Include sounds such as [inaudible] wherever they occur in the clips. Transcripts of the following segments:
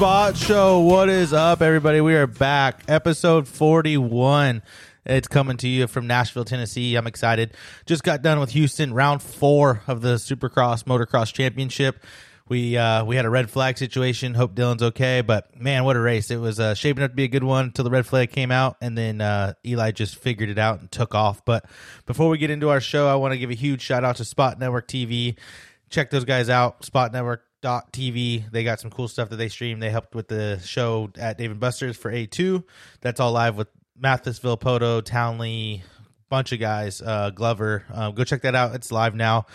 Spot Show. What is up, everybody? We are back. Episode 41. It's coming to you from Nashville, Tennessee. I'm excited. Just got done with Houston, round four of the Supercross Motocross Championship. We uh, we had a red flag situation. Hope Dylan's okay, but man, what a race! It was uh, shaping up to be a good one until the red flag came out, and then uh, Eli just figured it out and took off. But before we get into our show, I want to give a huge shout out to Spot Network TV. Check those guys out. Spot Network TV. They got some cool stuff that they stream. They helped with the show at Dave and Buster's for A2. That's all live with Mathis, Villopoto, Townley, bunch of guys, uh, Glover. Uh, go check that out. It's live now.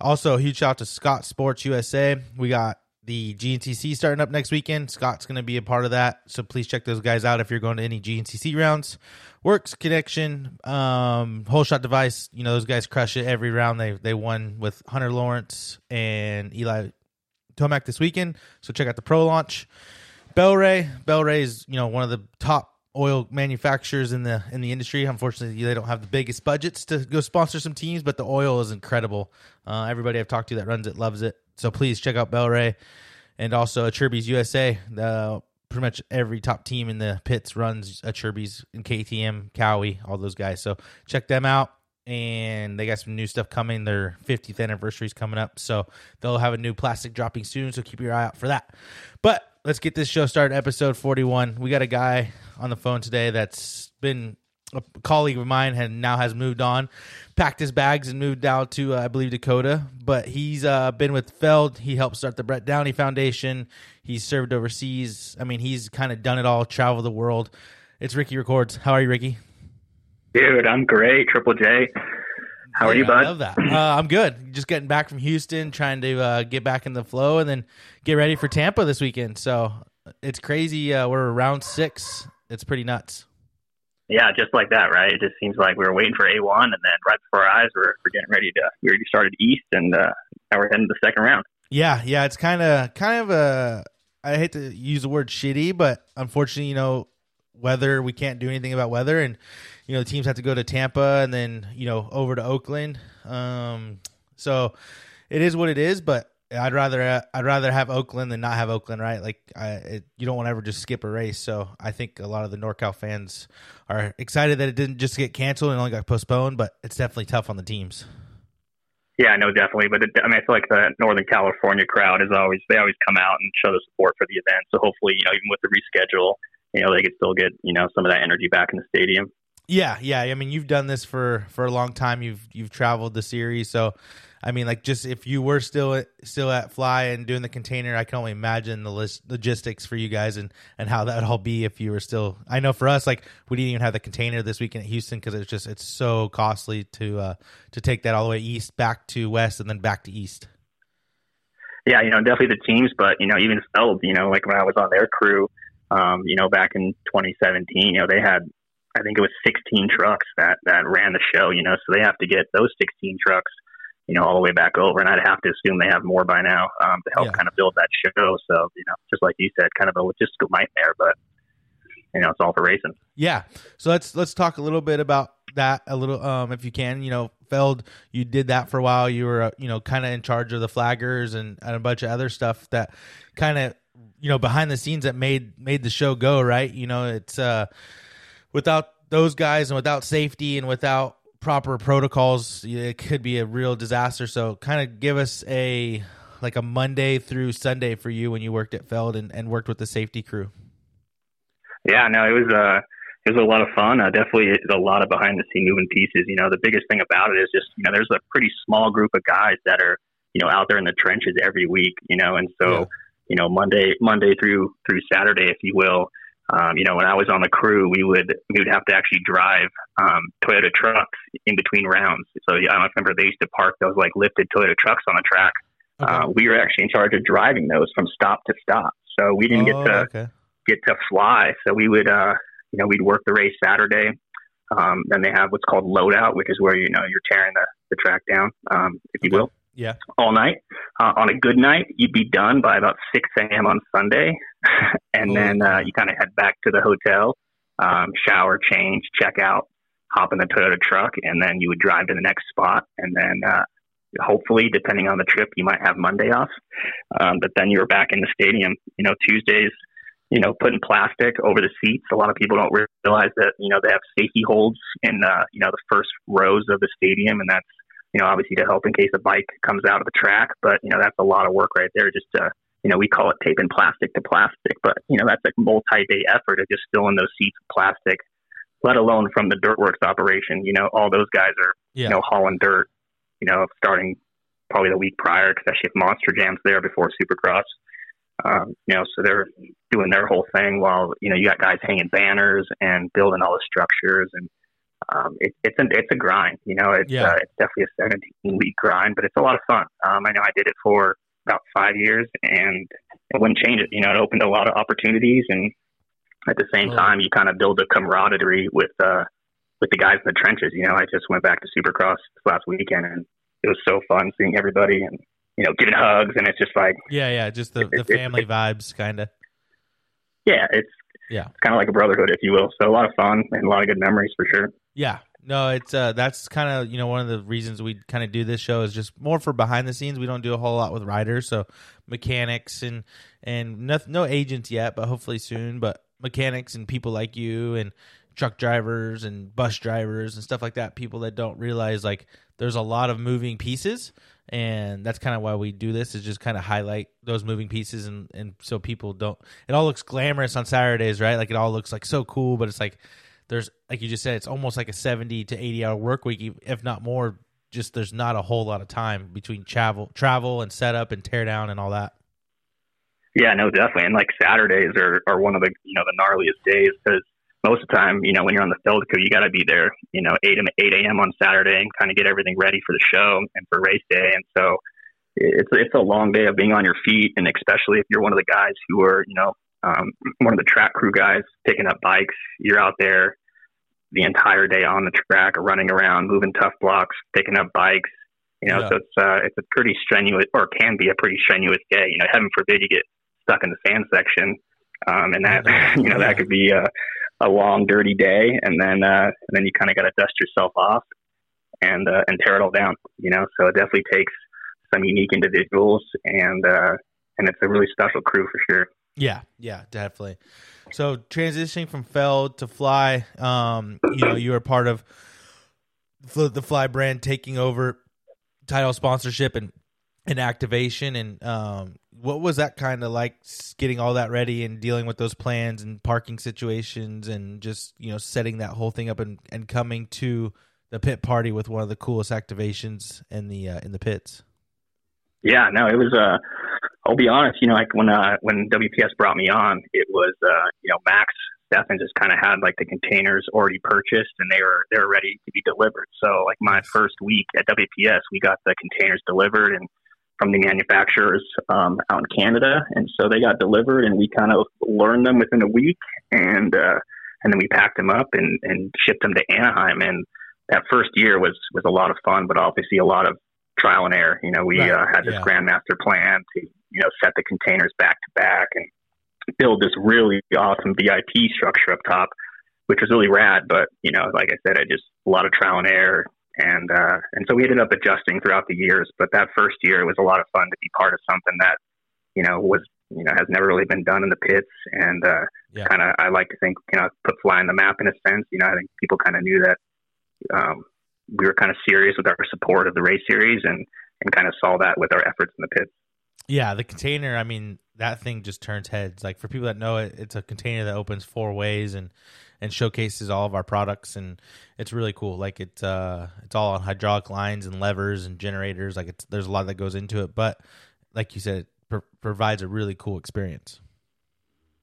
Also, huge shout out to Scott Sports USA. We got the GNCC starting up next weekend. Scott's going to be a part of that, so please check those guys out if you're going to any GNCC rounds. Works Connection, um, Whole Shot Device. You know those guys crush it every round. They they won with Hunter Lawrence and Eli Tomac this weekend. So check out the pro launch. Bel-Ray, Bel-Ray is you know one of the top oil manufacturers in the in the industry. Unfortunately, they don't have the biggest budgets to go sponsor some teams, but the oil is incredible. Uh, everybody I've talked to that runs it loves it. So please check out Bel-Ray and also Acerbis USA. The pretty much every top team in the pits runs Acerbis and KTM, Cowie, all those guys. So check them out. And they got some new stuff coming. Their 50th anniversary is coming up. So they'll have a new plastic dropping soon. So keep your eye out for that. But let's get this show started. Episode 41. We got a guy on the phone today that's been a colleague of mine and now has moved on, packed his bags and moved out to uh, I believe Dakota. But he's uh, been with Feld. He helped start the Brett Downey Foundation. He's served overseas. I mean, he's kind of done it all, traveled the world. It's Ricky Records. How are you, Ricky? Dude, I'm great. Triple J. How are you, bud? I love that. Uh, I'm good. Just getting back from Houston, trying to uh, get back in the flow, and then get ready for Tampa this weekend. So it's crazy. Uh, we're around six. It's pretty nuts. Yeah, just like that, right? It just seems like we were waiting for A one, and then right before our eyes, we're, we're getting ready to. We already started East, and uh, now we're heading to the second round. Yeah, yeah. It's kind of kind of a. I hate to use the word shitty, but unfortunately, you know, weather. We can't do anything about weather, and you know, the teams have to go to Tampa and then you know over to Oakland. Um, so it is what it is, but I'd rather I'd rather have Oakland than not have Oakland, right? Like I, it, you don't want to ever just skip a race. So I think a lot of the NorCal fans are excited that it didn't just get canceled and only got postponed, but it's definitely tough on the teams. Yeah, no, definitely. But it, I mean, I feel like the Northern California crowd is always they always come out and show the support for the event. So hopefully, you know, even with the reschedule, you know, they could still get you know some of that energy back in the stadium. Yeah, yeah. I mean, you've done this for for a long time. You've you've traveled the series, so I mean, like, just if you were still still at Fly and doing the container, I can only imagine the list, logistics for you guys and and how that'd all be if you were still. I know for us, like, we didn't even have the container this weekend at Houston because it's just it's so costly to uh to take that all the way east back to west and then back to east. Yeah, you know, definitely the teams, but you know, even Feld, you know, like when I was on their crew, um, you know, back in 2017, you know, they had I think it was 16 trucks that that ran the show. You know, so they have to get those 16 trucks, you know, all the way back over, and I'd have to assume they have more by now um, to help yeah. kind of build that show. So you know, just like you said, kind of a logistical nightmare, but you know, it's all for racing. Yeah. So let's let's talk a little bit about that a little, um, if you can. You know, Feld, you did that for a while. You were, uh, you know, kind of in charge of the flaggers and, and a bunch of other stuff that kind of, you know, behind the scenes that made made the show go right. You know, it's uh without those guys and without safety and without proper protocols, it could be a real disaster. So, kind of give us a like a Monday through Sunday for you when you worked at Feld and, and worked with the safety crew. Yeah, no, it was uh it was a lot of fun. Uh, definitely a lot of behind the scene moving pieces. You know, the biggest thing about it is just you know there's a pretty small group of guys that are you know out there in the trenches every week. You know, and so yeah. you know Monday Monday through through Saturday, if you will um, you know, when I was on the crew, we would we would have to actually drive um, Toyota trucks in between rounds. So yeah, I remember they used to park those like lifted Toyota trucks on the track. Okay. Uh, we were actually in charge of driving those from stop to stop. So we didn't oh, get to okay. get to fly. So we would, uh, you know, we'd work the race Saturday. Um, then they have what's called loadout, which is where you know you're tearing the, the track down, um, if you will yeah, all night. Uh, on a good night, you'd be done by about 6 a.m. on Sunday. [laughs] and oh, then uh, you kind of head back to the hotel, um, shower, change, check out, hop in the Toyota truck, and then you would drive to the next spot. And then uh, hopefully, depending on the trip, you might have Monday off. Um, but then you're back in the stadium. You know, Tuesdays, you know, putting plastic over the seats. A lot of people don't realize that, you know, they have safety holds in, uh, you know, the first rows of the stadium. And that's, you know, obviously to help in case a bike comes out of the track. But, you know, that's a lot of work right there just to, you know, we call it taping plastic to plastic, but, you know, that's a multi day effort of just filling those seats with plastic, let alone from the Dirtworks operation. You know, all those guys are, yeah. you know, hauling dirt, you know, starting probably the week prior, especially if Monster Jam's there before Supercross. Um, you know, so they're doing their whole thing while you know you got guys hanging banners and building all the structures, and um, it, it's a it's a grind. You know, it's yeah. uh, it's definitely a 17 week grind, but it's a lot of fun. Um, I know I did it for about five years, and it wouldn't change it. You know, it opened a lot of opportunities, and at the same oh. time, you kind of build a camaraderie with uh, with the guys in the trenches. You know, I just went back to Supercross last weekend, and it was so fun seeing everybody and you know giving hugs, and it's just like yeah, yeah, just the, the family vibes, kind of. Yeah, it's yeah, it's kind of like a brotherhood, if you will. So a lot of fun and a lot of good memories for sure. Yeah, no, it's uh, that's kind of you know one of the reasons we kind of do this show is just more for behind the scenes. We don't do a whole lot with riders, so mechanics and and no, no agents yet, but hopefully soon. But mechanics and people like you and truck drivers and bus drivers and stuff like that. People that don't realize like there's a lot of moving pieces, and that's kind of why we do this is just kind of highlight those moving pieces and and so people don't. It all looks glamorous on Saturdays, right? Like it all looks like so cool, but it's like there's like you just said, it's almost like a seventy to eighty hour work week, if not more. Just there's not a whole lot of time between travel, travel and setup and tear down and all that. Yeah, no, definitely. And like Saturdays are, are one of the you know the gnarliest days because most of the time, you know, when you're on the field, you got to be there, you know, 8 8 a.m. on Saturday and kind of get everything ready for the show and for race day. And so it's it's a long day of being on your feet, and especially if you're one of the guys who are, you know, um, one of the track crew guys picking up bikes. You're out there the entire day on the track, running around, moving tough blocks, picking up bikes. You know, yeah. so it's uh, it's a pretty strenuous, or can be a pretty strenuous day. You know, heaven forbid you get stuck in the sand section, um, and that [laughs] you know that could be a, a long, dirty day, and then uh, and then you kind of got to dust yourself off and uh, and tear it all down. You know, so it definitely takes some unique individuals, and uh, and it's a really special crew for sure. Yeah, yeah, definitely. So transitioning from Feld to Fly, um, you know, you were part of the Fly brand taking over title sponsorship and and activation, and um, what was that kind of like? Getting all that ready and dealing with those plans and parking situations, and just you know setting that whole thing up and and coming to the pit party with one of the coolest activations in the uh, in the pits. Yeah, no, it was uh I'll be honest, you know, like when uh, when WPS brought me on, it was uh, you know Max Stefan just kind of had like the containers already purchased and they were they were ready to be delivered. So like my first week at WPS, we got the containers delivered and from the manufacturers um, out in Canada, and so they got delivered and we kind of learned them within a week and uh, and then we packed them up and, and shipped them to Anaheim and that first year was was a lot of fun, but obviously a lot of trial and error. You know, we right. uh, had this yeah. grandmaster plan to you know, set the containers back to back and build this really awesome VIP structure up top, which was really rad. But, you know, like I said, I just a lot of trial and error. And, uh, and so we ended up adjusting throughout the years. But that first year, it was a lot of fun to be part of something that, you know, was, you know, has never really been done in the pits. And, uh, yeah. kind of, I like to think, you know, put fly in the map in a sense. You know, I think people kind of knew that, um, we were kind of serious with our support of the race series and, and kind of saw that with our efforts in the pits. Yeah, the container. I mean, that thing just turns heads. Like for people that know it, it's a container that opens four ways and and showcases all of our products, and it's really cool. Like it's uh, it's all on hydraulic lines and levers and generators. Like it's there's a lot that goes into it, but like you said, it pr- provides a really cool experience.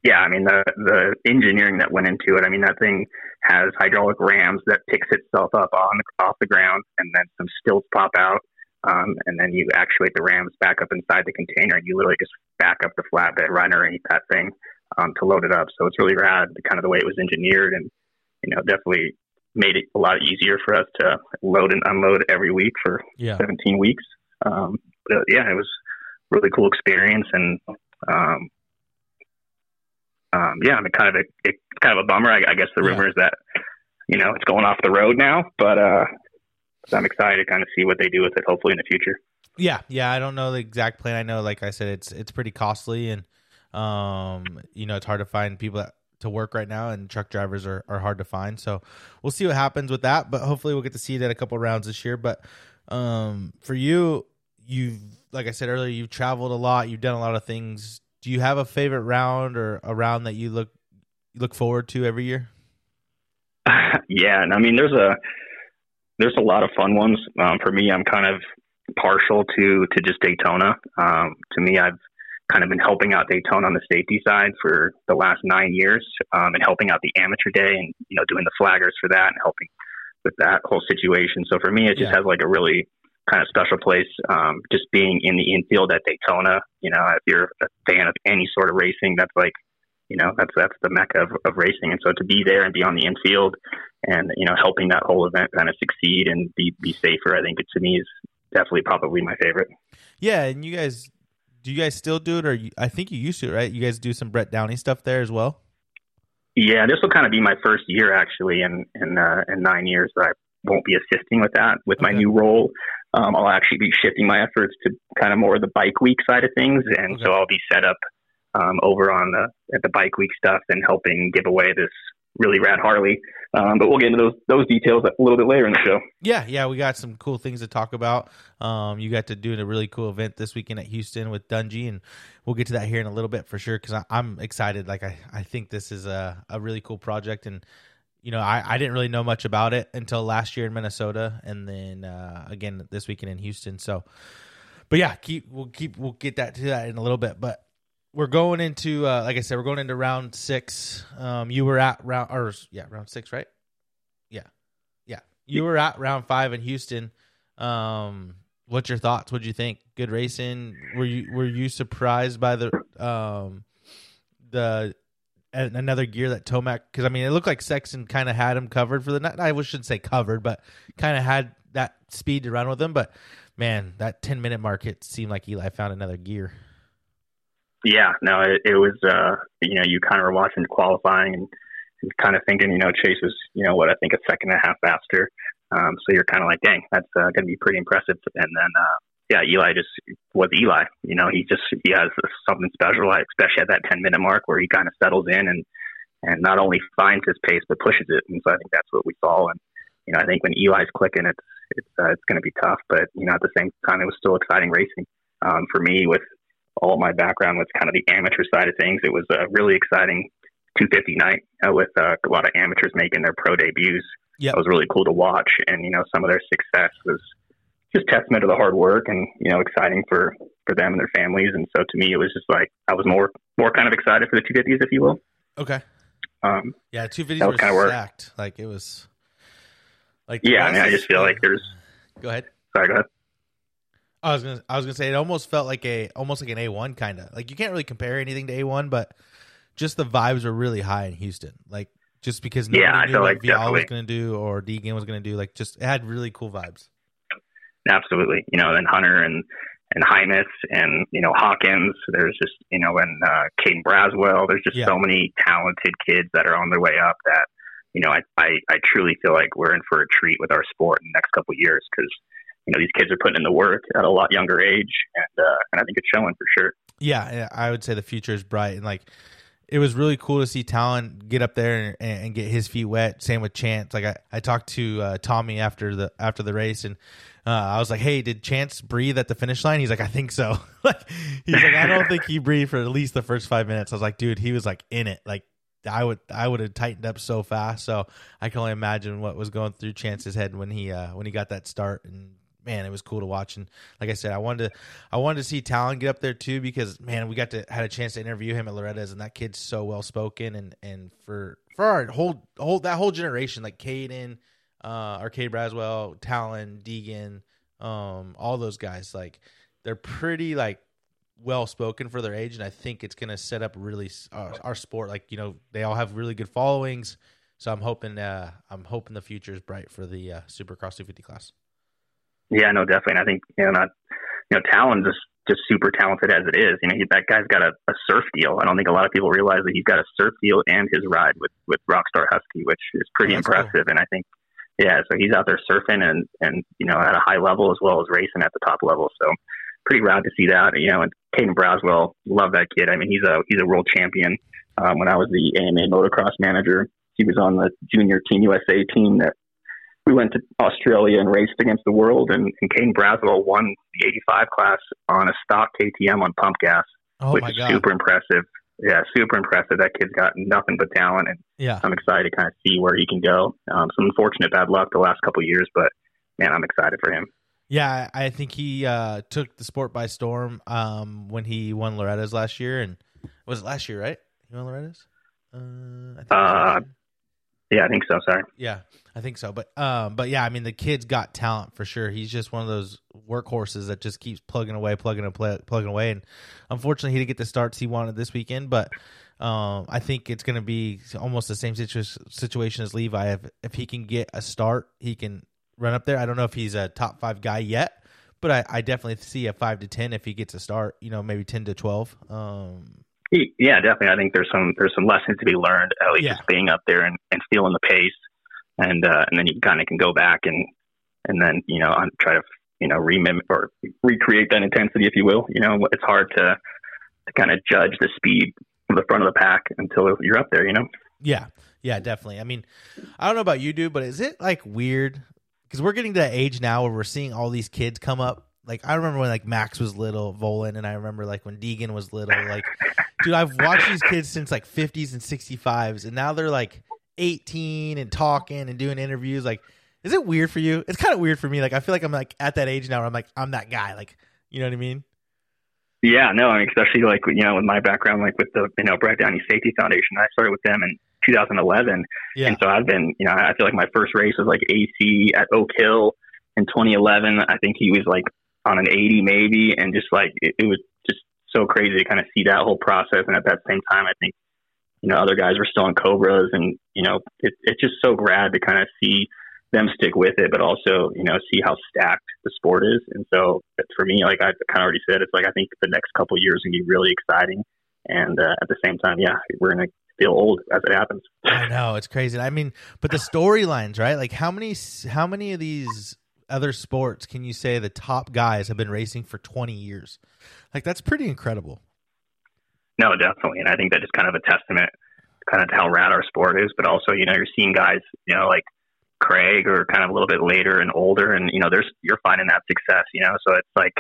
Yeah, I mean the the engineering that went into it. I mean that thing has hydraulic rams that picks itself up on off the ground, and then some stilts pop out um, and then you actuate the rams back up inside the container, and you literally just back up the flatbed right underneath that thing um, to load it up. So it's really rad, kind of the way it was engineered, and you know, definitely made it a lot easier for us to load and unload every week for yeah. 17 weeks. Um, but yeah, it was really cool experience, and um, um, yeah, I mean, kind of a it, kind of a bummer. I, I guess the rumor yeah. is that you know it's going off the road now, but uh, I'm excited to kind of see what they do with it, hopefully in the future. Yeah, yeah. I don't know the exact plan. I know, like I said, it's it's pretty costly, and Um, you know, it's hard to find people that, to work right now, and truck drivers are, are hard to find. So we'll see what happens with that. But hopefully, we'll get to see it at a couple rounds this year. But um, for you, you've like I said earlier, you've traveled a lot. You've done a lot of things. Do you have a favorite round or a round that you look look forward to every year? [laughs] yeah, and I mean, there's a there's a lot of fun ones. Um, for me, I'm kind of partial to to just Daytona. Um, to me, I've kind of been helping out Daytona on the safety side for the last nine years, um, and helping out the amateur day, and you know, doing the flaggers for that, and helping with that whole situation. So for me, it just yeah. has like a really kind of special place. Um, just being in the infield at Daytona, you know, if you're a fan of any sort of racing, that's like, you know, that's that's the mecca of, of racing. And so to be there and be on the infield, and you know, helping that whole event kind of succeed and be be safer, I think it to me is definitely probably my favorite. Yeah, and you guys, do you guys still do it, or you, I think you used to, right? You guys do some Brett Downey stuff there as well. Yeah, this will kind of be my first year actually in in, uh, in nine years that I won't be assisting with that with okay. my new role. Um, I'll actually be shifting my efforts to kind of more of the bike week side of things, and okay. so I'll be set up um, over on the at the bike week stuff and helping give away this really rad Harley. Um, but we'll get into those those details a little bit later in the show. Yeah, yeah, we got some cool things to talk about. Um, you got to do a really cool event this weekend at Houston with Dungey, and we'll get to that here in a little bit for sure because I'm excited. Like I, I think this is a a really cool project, and you know, I, I didn't really know much about it until last year in Minnesota, and then uh, again this weekend in Houston. So, but yeah, keep we'll keep we'll get that to that in a little bit. But we're going into uh, like I said, we're going into round six. Um, you were at round or yeah, round six, right? Yeah, yeah. You were at round five in Houston. Um, what's your thoughts? What'd you think? Good racing. Were you were you surprised by the um the another gear that Tomac because I mean it looked like Sexton kind of had him covered for the night. I shouldn't say covered, but kind of had that speed to run with him. But man, that ten minute mark it seemed like Eli found another gear. Yeah, no, it, it was uh, you know you kind of were watching qualifying and, and kind of thinking you know Chase was you know what I think a second and a half faster. Um, so you're kind of like, dang, that's uh, going to be pretty impressive. And then uh, yeah, Eli just was Eli. You know, he just he has something special, especially at that ten minute mark where he kind of settles in and and not only finds his pace but pushes it. And so I think that's what we saw. And you know, I think when Eli's clicking, it's it's uh, it's going to be tough. But you know, at the same time, it was still exciting racing um, for me with all my background was kind of the amateur side of things. It was a really exciting 250 night uh, with uh, a lot of amateurs making their pro debuts. Yeah, it was really cool to watch, and you know, some of their success was just testament to the hard work and you know exciting for for them and their families. And so to me, it was just like I was more more kind of excited for the 250s, if you will. Okay. Um, yeah, 250s that was kind of stacked. Like it was. Like yeah, I mean, I just feel like there's. Go ahead. Sorry, go ahead. I was gonna, I was gonna say it almost felt like a, almost like an A one kind of. Like you can't really compare anything to A one, but just the vibes were really high in Houston. Like just because nobody yeah, knew what like Vialle was gonna do or Deegan was gonna do. Like just it had really cool vibes. Absolutely. You know, and Hunter and and Hymas and you know Hawkins. There's just you know and uh, Caden Braswell. There's just yeah. so many talented kids that are on their way up that you know I, I I truly feel like we're in for a treat with our sport in the next couple of years because you know these kids are putting in the work at a lot younger age and uh, and I think it's showing for sure. Yeah, I would say the future is bright and like it was really cool to see Talon get up there and, and, get his feet wet. Same with Chance. Like I, I talked to uh, Tommy after the after the race, and uh, I was like, "Hey, did Chance breathe at the finish line?" He's like, "I think so." [laughs] like he's like, "I don't think he breathed for at least the first five minutes." I was like, "Dude, he was like in it. Like I would I would have tightened up so fast." So I can only imagine what was going through Chance's head when he uh, when he got that start and man, it was cool to watch. And like I said, I wanted to, I wanted to see Talon get up there too because man, we got to had a chance to interview him at Loretta's, and that kid's so well spoken. And and for for our whole whole that whole generation, like Caden, uh, Arcade Braswell, Talon, Deegan, um, all those guys, like they're pretty like well spoken for their age, and I think it's gonna set up really uh, our sport. Like you know, they all have really good followings. So I'm hoping, uh, I'm hoping the future is bright for the uh, Supercross 250 class. Yeah, no, definitely. And I think you know, not you know, Talon's just just super talented as it is. You know, he, that guy's got a, a surf deal. I don't think a lot of people realize that he's got a surf deal and his ride with with Rockstar Husky, which is pretty oh, impressive. Cool. And I think, yeah, so he's out there surfing and and you know at a high level as well as racing at the top level. So pretty rad to see that. You know, and Caden Braswell, love that kid. I mean, he's a he's a world champion. Um, when I was the AMA motocross manager, he was on the junior Team USA team that we went to Australia and raced against the world. And, and Caden Braswell won the 85 class on a stock KTM on pump gas, Oh which my is god. super impressive. Yeah, super impressive. That kid's got nothing but talent, and Yeah. I'm excited to kind of see where he can go. Um, some unfortunate bad luck the last couple of years, but man, I'm excited for him. Yeah, I think he uh, took the sport by storm um, when he won Loretta's last year, and was it last year, right? He won Loretta's. Uh, I think it was last Uh. Yeah, I think so. Sorry. yeah, I think so. But um, but yeah, I mean, the kid's got talent for sure. He's just one of those workhorses that just keeps plugging away, plugging and play, plugging away. And unfortunately, he didn't get the starts he wanted this weekend. But um, I think it's going to be almost the same situ- situation as Levi. If if he can get a start, he can run up there. I don't know if he's a top five guy yet, but I, I definitely see a five to ten if he gets a start. You know, maybe ten to twelve. Um, Yeah, definitely. I think there's some there's some lessons to be learned at least Yeah. just being up there and, and feeling the pace, and uh, and then you kind of can go back and and then you know try to you know remim or recreate that intensity if you will. You know, it's hard to to kind of judge the speed of the front of the pack until you're up there. You know. Yeah, yeah, definitely. I mean, I don't know about you, dude, but is it like weird? Because we're getting to that age now where we're seeing all these kids come up. Like I remember when like Max was little, Vohland, and I remember like when Deegan was little. Like, dude, I've watched these kids since like fifties and sixty fives, and now they're like eighteen and talking and doing interviews. Like, is it weird for you? It's kind of weird for me. Like, I feel like I'm like at that age now where I'm like I'm that guy. Like, you know what I mean? Yeah, no, I mean, especially like you know with my background, like with the you know Brad Downey Safety Foundation, I started with them in 2011, Yeah, and so I've been you know I feel like my first race was like AC at Oak Hill in 2011. I think he was like on an 80 maybe, and just like it, it was just so crazy to kind of see that whole process. And at that same time, I think you know other guys were still in Cobras, and you know it, it's just so rad to kind of see them stick with it, but also you know see how stacked the sport is. And so for me, like I kind of already said, it's like I think the next couple of years are gonna be really exciting. And uh, at the same time, yeah, we're gonna feel old as it happens. I know it's crazy. I mean, but the storylines, right? Like how many how many of these other sports can you say the top guys have been racing for 20 years? Like that's pretty incredible. No, definitely, and I think that is kind of a testament, kind of to how rad our sport is. But also, you know, you're seeing guys, you know, like Craig or kind of a little bit later and older, and you know, there's you're finding that success, you know. So it's like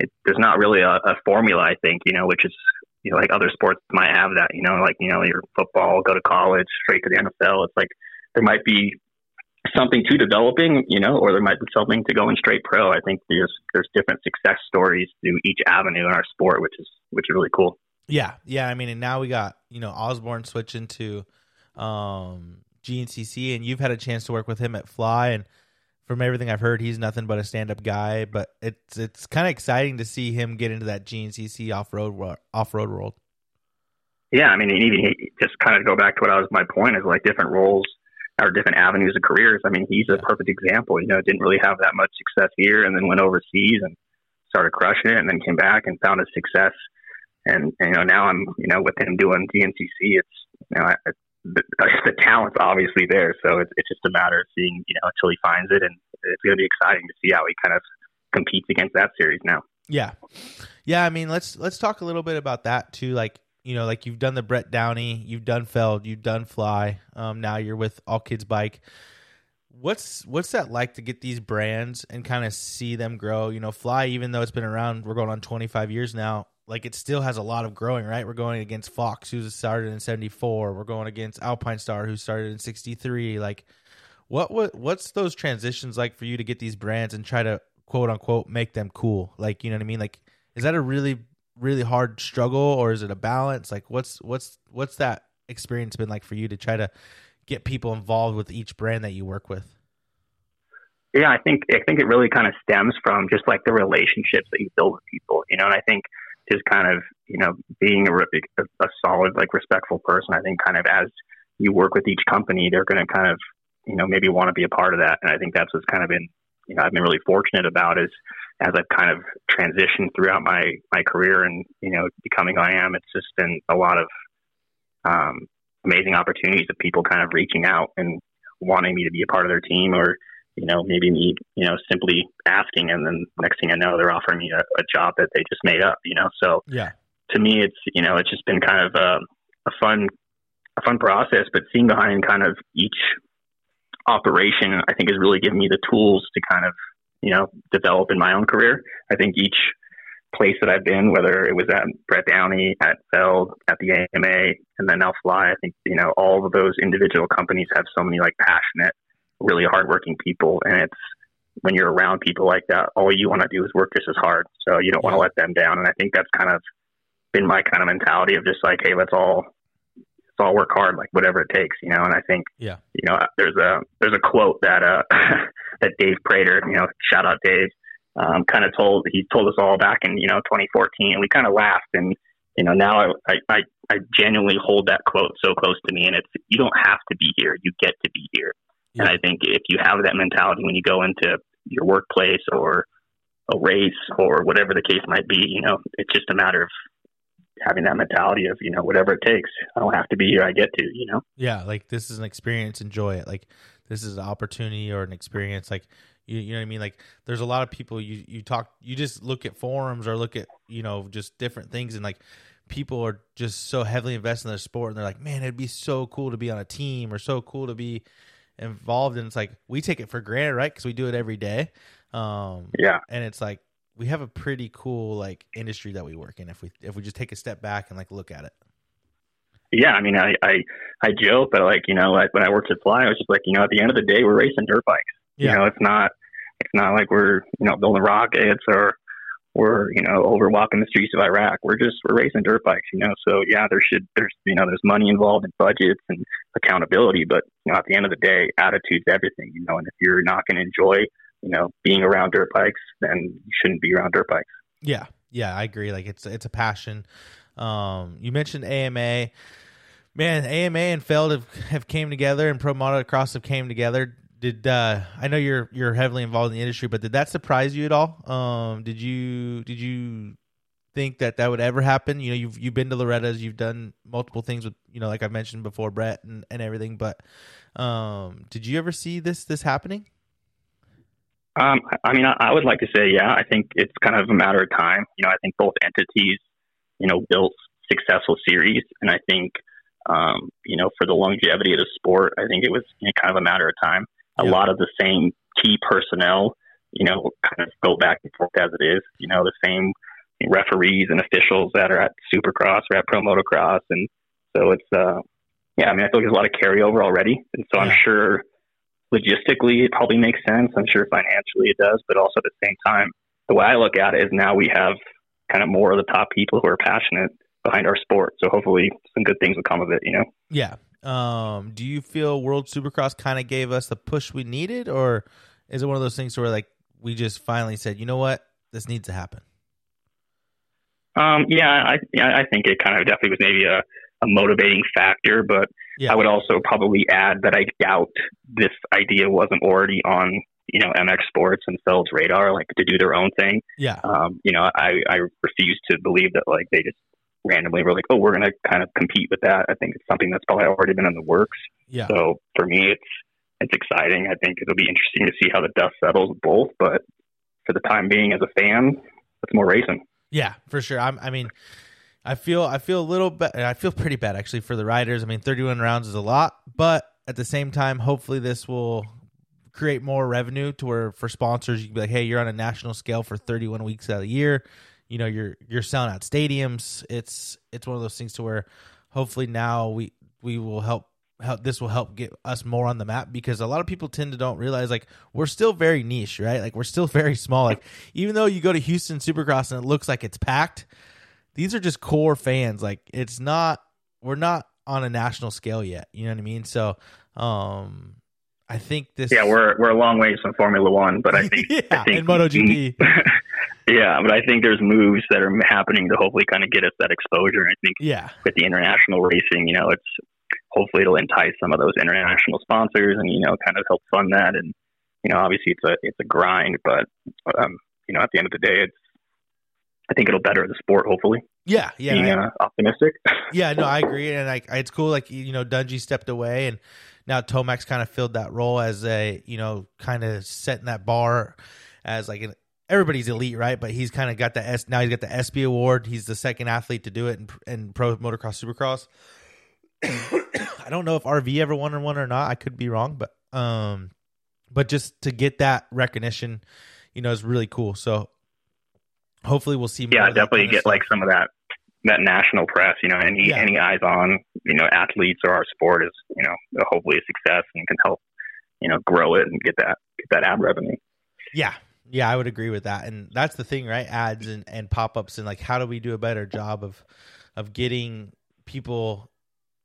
it, there's not really a, a formula, I think, you know, which is you know like other sports might have that, you know, like you know your football, go to college, straight to the NFL. It's like there might be something to developing, you know, or there might be something to going straight pro. I think there's there's different success stories through each avenue in our sport, which is which is really cool. Yeah, yeah. I mean, and now we got you know Osborne switching to um, GNCC, and you've had a chance to work with him at Fly, and from everything I've heard, he's nothing but a stand-up guy. But it's it's kind of exciting to see him get into that GNCC off-road off-road world. Yeah, I mean, and even he, just kind of go back to what I was my point is like different roles or different avenues of careers. I mean, he's a perfect example. You know, didn't really have that much success here, and then went overseas and started crushing it, and then came back and found his success. And, and you know, now I'm you know with him doing GNCC, it's you know I, the, the talent's obviously there, so it's it's just a matter of seeing you know until he finds it, and it's going to be exciting to see how he kind of competes against that series now. Yeah, yeah. I mean, let's let's talk a little bit about that too. Like you know, like you've done the Brett Downey, you've done Feld, you've done Fly. Um, now you're with All Kids Bike. What's what's that like to get these brands and kind of see them grow? You know, Fly, even though it's been around, we're going on 25 years now. Like it still has a lot of growing, right? We're going against Fox, who started in '74. We're going against Alpine Star, who started in '63. Like, what what what's those transitions like for you to get these brands and try to quote unquote make them cool? Like, you know what I mean? Like, is that a really really hard struggle or is it a balance? Like, what's what's what's that experience been like for you to try to get people involved with each brand that you work with? Yeah, I think I think it really kind of stems from just like the relationships that you build with people, you know. And I think just kind of you know being a, a, solid like respectful person. I think kind of as you work with each company, they're going to kind of you know maybe want to be a part of that. And I think that's what's kind of been you know I've been really fortunate about is as I've kind of transitioned throughout my my career and you know becoming who I am. It's just been a lot of um, amazing opportunities of people kind of reaching out and wanting me to be a part of their team or you know, maybe me, you know, simply asking, and then next thing I know, they're offering me a, a job that they just made up, you know. So yeah, to me, it's you know, it's just been kind of a, a fun, a fun process. But seeing behind kind of each operation, I think has really given me the tools to kind of you know develop in my own career. I think each place that I've been, whether it was at Brett Downey, at Feld, at the AMA, and then now Fly, I think you know all of those individual companies have so many like passionate, really hardworking people, and it's when you're around people like that, all you want to do is work just as hard. So you don't want to let them down, and I think that's kind of been my kind of mentality of just like, hey, let's all let's all work hard, like whatever it takes, you know. And I think, yeah, you know, there's a there's a quote that uh [laughs] that Dave Prater, you know, shout out Dave, um, kind of told he told us all back in you know 2014, and we kind of laughed, and you know now I, I I genuinely hold that quote so close to me, and it's you don't have to be here, you get to be here. Yeah. And I think if you have that mentality when you go into your workplace or a race or whatever the case might be, you know, it's just a matter of having that mentality of you know whatever it takes. I don't have to be here. I get to. You know. Yeah, like this is an experience. Enjoy it. Like this is an opportunity or an experience. Like you, you know what I mean. Like there's a lot of people you you talk. You just look at forums or look at you know just different things and like people are just so heavily invested in their sport and they're like, man, it'd be so cool to be on a team or so cool to be involved. And it's like we take it for granted, right? Because we do it every day. Um, yeah. And it's like we have a pretty cool like industry that we work in if we if we just take a step back and like look at it. Yeah, I mean, I I, I joke, but like you know, like when I worked at Fly, I was just like, you know, at the end of the day, we're racing dirt bikes. Yeah. You know, it's not it's not like we're you know building rockets or we're you know over walking the streets of Iraq. We're just we're racing dirt bikes. You know, so yeah, there should there's you know there's money involved in budgets and accountability, but you know at the end of the day, attitude's everything. You know, and if you're not going to enjoy you know, being around dirt bikes, then you shouldn't be around dirt bikes. Yeah, yeah, I agree. Like it's it's a passion. Um, you mentioned AMA. Man, AMA and Feld have, have came together, and Pro Motocross have came together. Did uh, I know you're you're heavily involved in the industry, but did that surprise you at all? Um, did you did you think that that would ever happen? You know, you've you've been to Loretta's, you've done multiple things with you know, like I mentioned before, Brett and, and everything. But um, did you ever see this this happening? Um, I mean, I, I would like to say, yeah, I think it's kind of a matter of time. You know, I think both entities, you know, built successful series, and I think, um, you know, for the longevity of the sport, I think it was you know, kind of a matter of time. A yeah. lot of the same key personnel, you know, kind of go back and forth as it is. You know, the same referees and officials that are at Supercross or at Pro Motocross, and so it's, uh, yeah, I mean, I feel like there's a lot of carryover already, and so yeah. I'm sure logistically it probably makes sense. I'm sure financially it does, but also at the same time, the way I look at it is now we have kind of more of the top people who are passionate behind our sport. So hopefully some good things will come of it, you know? Yeah. Um, do you feel World Supercross kind of gave us the push we needed, or is it one of those things where like we just finally said, you know what, this needs to happen? Um, yeah, I, yeah, I think it kind of definitely was maybe a, a motivating factor, but yeah. I would also probably add that I doubt this idea wasn't already on you know MX Sports and Feld's radar, like to do their own thing. Yeah. Um, you know, I I refuse to believe that like they just randomly were like, oh, we're going to kind of compete with that. I think it's something that's probably already been in the works. Yeah. So for me, it's it's exciting. I think it'll be interesting to see how the dust settles both. But for the time being, as a fan, it's more racing. Yeah, for sure. I'm, I mean, I feel I feel a little bad. I feel pretty bad actually for the riders. I mean, 31 rounds is a lot, but at the same time, hopefully this will create more revenue to where for sponsors you can be like, hey, you're on a national scale for 31 weeks out of the year. You know, you're you're selling out stadiums. It's it's one of those things to where hopefully now we we will help help this will help get us more on the map because a lot of people tend to don't realize like we're still very niche, right? Like we're still [laughs] very small. Like even though you go to Houston Supercross and it looks like it's packed, these are just core fans. Like it's not we're not on a national scale yet. You know what I mean? So um I think this Yeah, we're we're a long ways from Formula One, but I [laughs] think yeah, I think in MotoGP. [laughs] yeah, but I think there's moves that are happening to hopefully kind of get us that exposure. I think yeah. with the international racing, you know, it's hopefully it'll entice some of those international sponsors and you know kind of help fund that and you know obviously it's a it's a grind but um, you know at the end of the day it's I think it'll better the sport, hopefully. Yeah, yeah, being I- uh, optimistic. [laughs] yeah. No, I agree, and like it's cool. Like you know, Dungey stepped away, and now Tomac's kind of filled that role as a you know, kind of setting that bar as like an everybody's elite, right? But he's kind of got the S now. He's got the ESPY award. He's the second athlete to do it in, in pro motocross supercross. [coughs] I don't know if RV ever won or one or not. I could be wrong, but um, but just to get that recognition, you know, is really cool. So hopefully we'll see. More yeah, definitely kind of get stuff. like some of that that national press. You know, any Yeah. any eyes on you know athletes or our sport is you know hopefully a success and can help you know grow it and get that get that ad revenue. Yeah. Yeah, I would agree with that. And that's the thing, right? Ads and, and pop ups and like how do we do a better job of of getting people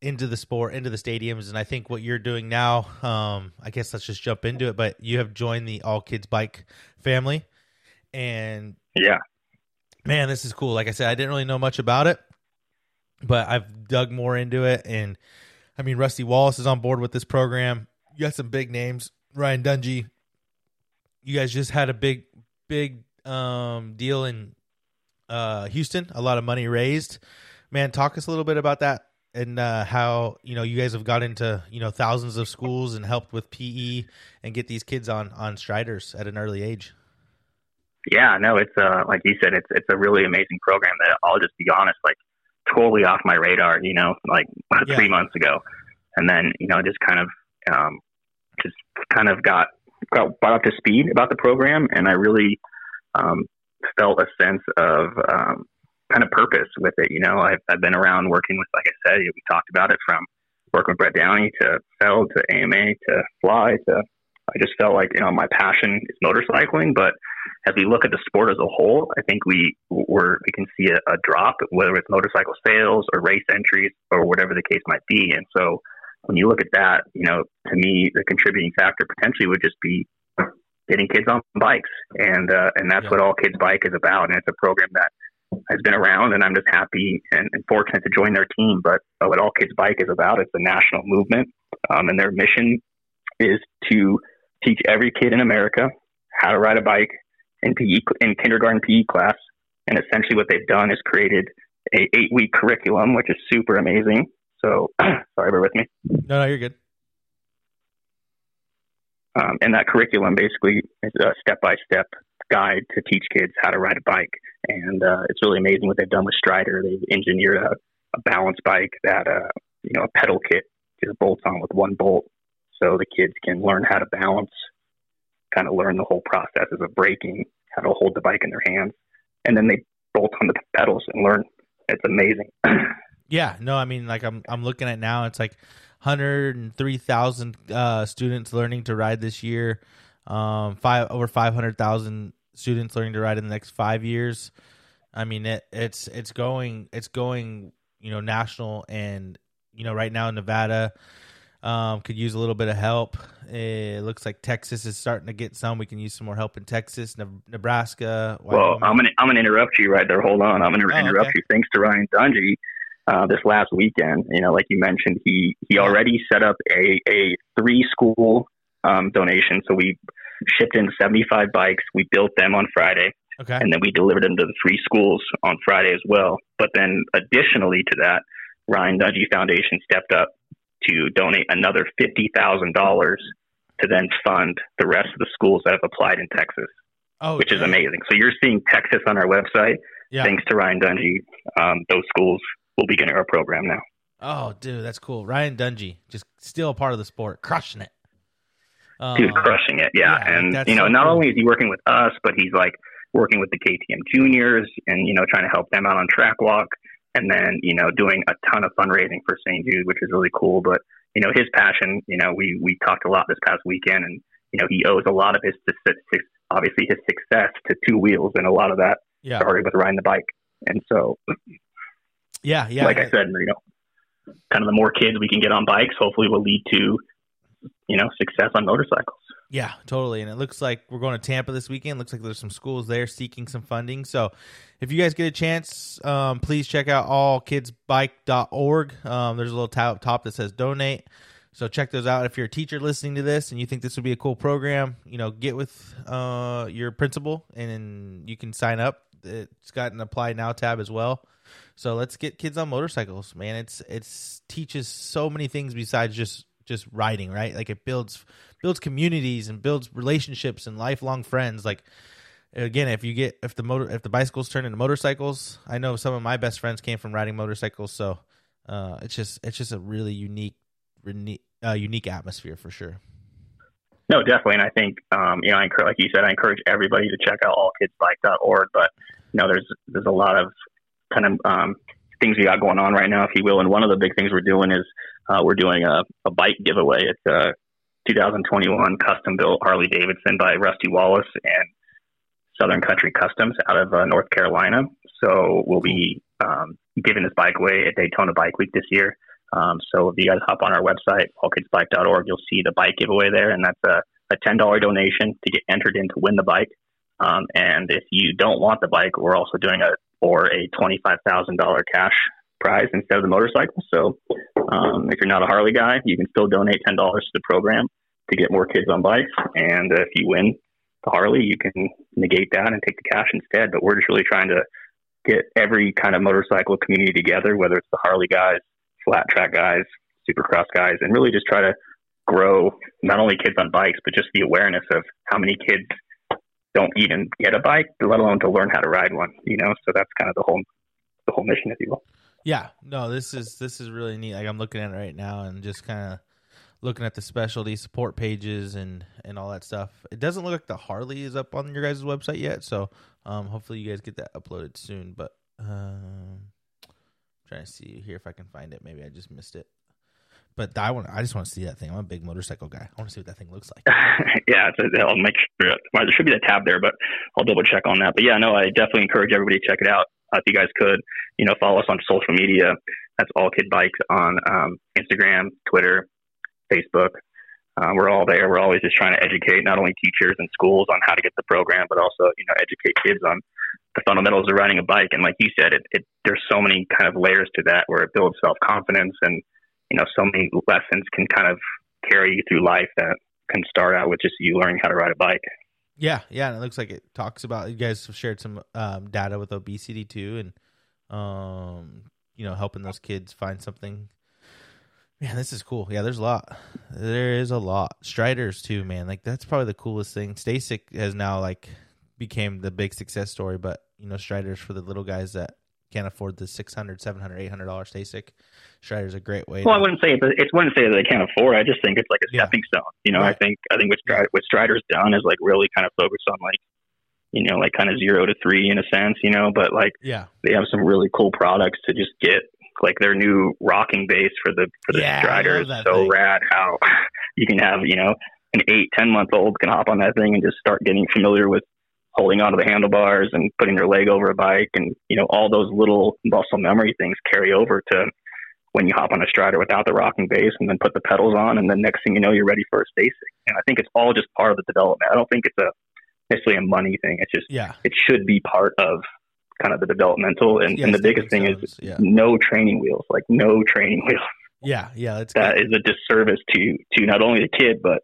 into the sport, into the stadiums. And I think what you're doing now, um, I guess let's just jump into it, but you have joined the all kids bike family. And Yeah, man, this is cool. Like I said, I didn't really know much about it, but I've dug more into it. And I mean, Rusty Wallace is on board with this program. You got some big names, Ryan Dungey. You guys just had a big, big um, deal in uh, Houston. A lot of money raised. Man, talk us a little bit about that and uh, how you know you guys have got into you know thousands of schools and helped with PE and get these kids on on striders at an early age. Yeah, no, it's uh like you said, it's it's a really amazing program that I'll just be honest, like totally off my radar. You know, like [laughs] Yeah. three months ago, and then you know just kind of um just kind of got got brought up to speed about the program, and I really um, felt a sense of um, kind of purpose with it. You know, I've, I've been around working with, like I said, we talked about it from working with Brett Downey to Feld to AMA to Fly to. I just felt like you know my passion is motorcycling, but as we look at the sport as a whole, I think we we're, we can see a, a drop, whether it's motorcycle sales or race entries or whatever the case might be. And so, when you look at that, you know, to me, the contributing factor potentially would just be getting kids on bikes, and uh, and that's Yeah. what All Kids Bike is about. And it's a program that has been around, and I'm just happy and, and fortunate to join their team. But uh, what All Kids Bike is about, it's a national movement, um, and their mission is to teach every kid in America how to ride a bike in PE in kindergarten PE class. And essentially, what they've done is created a eight week curriculum, which is super amazing. So, [clears throat] sorry, bear with me. No, no, you're good. Um, and that curriculum basically is a step by step guide to teach kids how to ride a bike. And uh, it's really amazing what they've done with Strider. They've engineered a, a balance bike that, uh, you know, a pedal kit just bolts on with one bolt. So the kids can learn how to balance, kind of learn the whole processes of braking, how to hold the bike in their hands. And then they bolt on the pedals and learn. It's amazing. [clears throat] Yeah, no, I mean, like I'm I'm looking at now, it's like 103,000 uh, students learning to ride this year. Um, five over 500,000 students learning to ride in the next five years. I mean, it it's it's going it's going you know national and you know right now in Nevada um, could use a little bit of help. It looks like Texas is starting to get some. We can use some more help in Texas, Ne- Nebraska. Well, I'm gonna I'm gonna interrupt you right there. Hold on, I'm gonna Oh, interrupt okay. you. Thanks to Ryan Dungey, uh, this last weekend, you know, like you mentioned, he he already set up a a three school um, donation. So we shipped in 75 bikes. We built them on Friday, okay. and then we delivered them to the three schools on Friday as well. But then, additionally to that, Ryan Dungey Foundation stepped up to donate another fifty thousand dollars to then fund the rest of the schools that have applied in Texas oh, which is amazing. So you're seeing Texas on our website. Yeah. Thanks to Ryan Dungey, um, those schools will be getting our program now. Oh, dude, that's cool. Ryan Dungey, just still a part of the sport, crushing it. Um, Dude, crushing it. Yeah. yeah, and, you know, so not cool. only is he working with us, but he's like working with the KTM juniors and, you know, trying to help them out on track walk and then, you know, doing a ton of fundraising for St. Jude, which is really cool. But, you know, his passion, you know, we, we talked a lot this past weekend and, you know, he owes a lot of his, obviously his success to two wheels and a lot of that yeah, started with riding the bike. And so yeah, yeah. like I said, you know, kind of the more kids we can get on bikes, hopefully will lead to, you know, success on motorcycles. Yeah, totally. And it looks like we're going to Tampa this weekend. Looks like there's some schools there seeking some funding. So if you guys get a chance, um, please check out allkidsbike.org. Um, there's a little tab top that says donate. So check those out. If you're a teacher listening to this and you think this would be a cool program, you know, get with uh, your principal and you can sign up. It's got an apply now tab as well. So let's get kids on motorcycles, man. It's it's teaches so many things besides just just riding, right? Like it builds builds communities and builds relationships and lifelong friends. Like again, if you get if the motor if the bicycles turn into motorcycles, I know some of my best friends came from riding motorcycles, so uh, it's just it's just a really unique uh, unique atmosphere for sure. No, definitely, and I think um, you know, I encourage, like you said, I encourage everybody to check out allkidsbike.org. But you know, there's there's a lot of kind of um, things we got going on right now, if you will. And one of the big things we're doing is uh, we're doing a, a bike giveaway. It's a 2021 custom built Harley Davidson by Rusty Wallace and Southern Country Customs out of uh, North Carolina. So we'll be um, giving this bike away at Daytona Bike Week this year. Um, so if you guys hop on our website, allkidsbike.org, you'll see the bike giveaway there, and that's a, a $10 donation to get entered in to win the bike. Um, and if you don't want the bike, we're also doing a or a $25,000 cash prize instead of the motorcycle. So um, if you're not a Harley guy, you can still donate $10 to the program to get more kids on bikes. And if you win the Harley, you can negate that and take the cash instead. But we're just really trying to get every kind of motorcycle community together, whether it's the Harley guys, flat track guys, supercross guys, and really just try to grow not only kids on bikes, but just the awareness of how many kids don't even get a bike, let alone to learn how to ride one. You know, so that's kind of the whole the whole mission, if you will. Yeah, no, this is this is really neat. Like I'm looking at it right now and just kind of looking at the specialty support pages and and all that stuff. It doesn't look like the Harley is up on your guys' website yet, so um, hopefully you guys get that uploaded soon. But um, trying to see here if I can find it. Maybe I just missed it. But I want. I just want to see that thing. I'm a big motorcycle guy. I want to see what that thing looks like. [laughs] yeah, a, I'll make sure. There should be a tab there, but I'll double check on that. But yeah, no, I definitely encourage everybody to check it out. Uh, if you guys could, you know, follow us on social media. That's All Kid Bikes on um, Instagram, Twitter, Facebook. Uh, we're all there. We're always just trying to educate not only teachers and schools on how to get the program, but also you know educate kids on the fundamentals of riding a bike. And like you said, it, it there's so many kind of layers to that where it builds self confidence and you know so many lessons can kind of carry you through life that can start out with just you learning how to ride a bike. Yeah, yeah, and it looks like it talks about you guys have shared some um, data with obesity too, and um, you know helping those kids find something Man, this is cool. Yeah, there's a lot. There is a lot. Striders too, man. Like that's probably the coolest thing. StaCyc has now like became the big success story, but you know, Striders for the little guys that can't afford the 600 700 800 dollar StaCyc. Striders a great way. Well, to... I wouldn't say it's, it's wouldn't say that they can't afford. I just think it's like a stepping yeah. stone. You know, right. I think I think what Striders, what Striders done is like really kind of focus on like you know, like kind of zero to three in a sense, you know, but like yeah, they have some really cool products to just get like their new rocking base for the for the yeah, Strider is so thing. rad. How [laughs] you can have you know an eight ten month old can hop on that thing and just start getting familiar with holding onto the handlebars and putting their leg over a bike and you know all those little muscle memory things carry over to when you hop on a strider without the rocking base and then put the pedals on and then next thing you know you're ready for a StaCyc. And I think it's all just part of the development. I don't think it's a necessarily a money thing. It's just yeah. it should be part of kind of the developmental. And, and the biggest thing is yeah. no training wheels, like no training wheels. Yeah, yeah, that's that good. is a disservice to to not only the kid but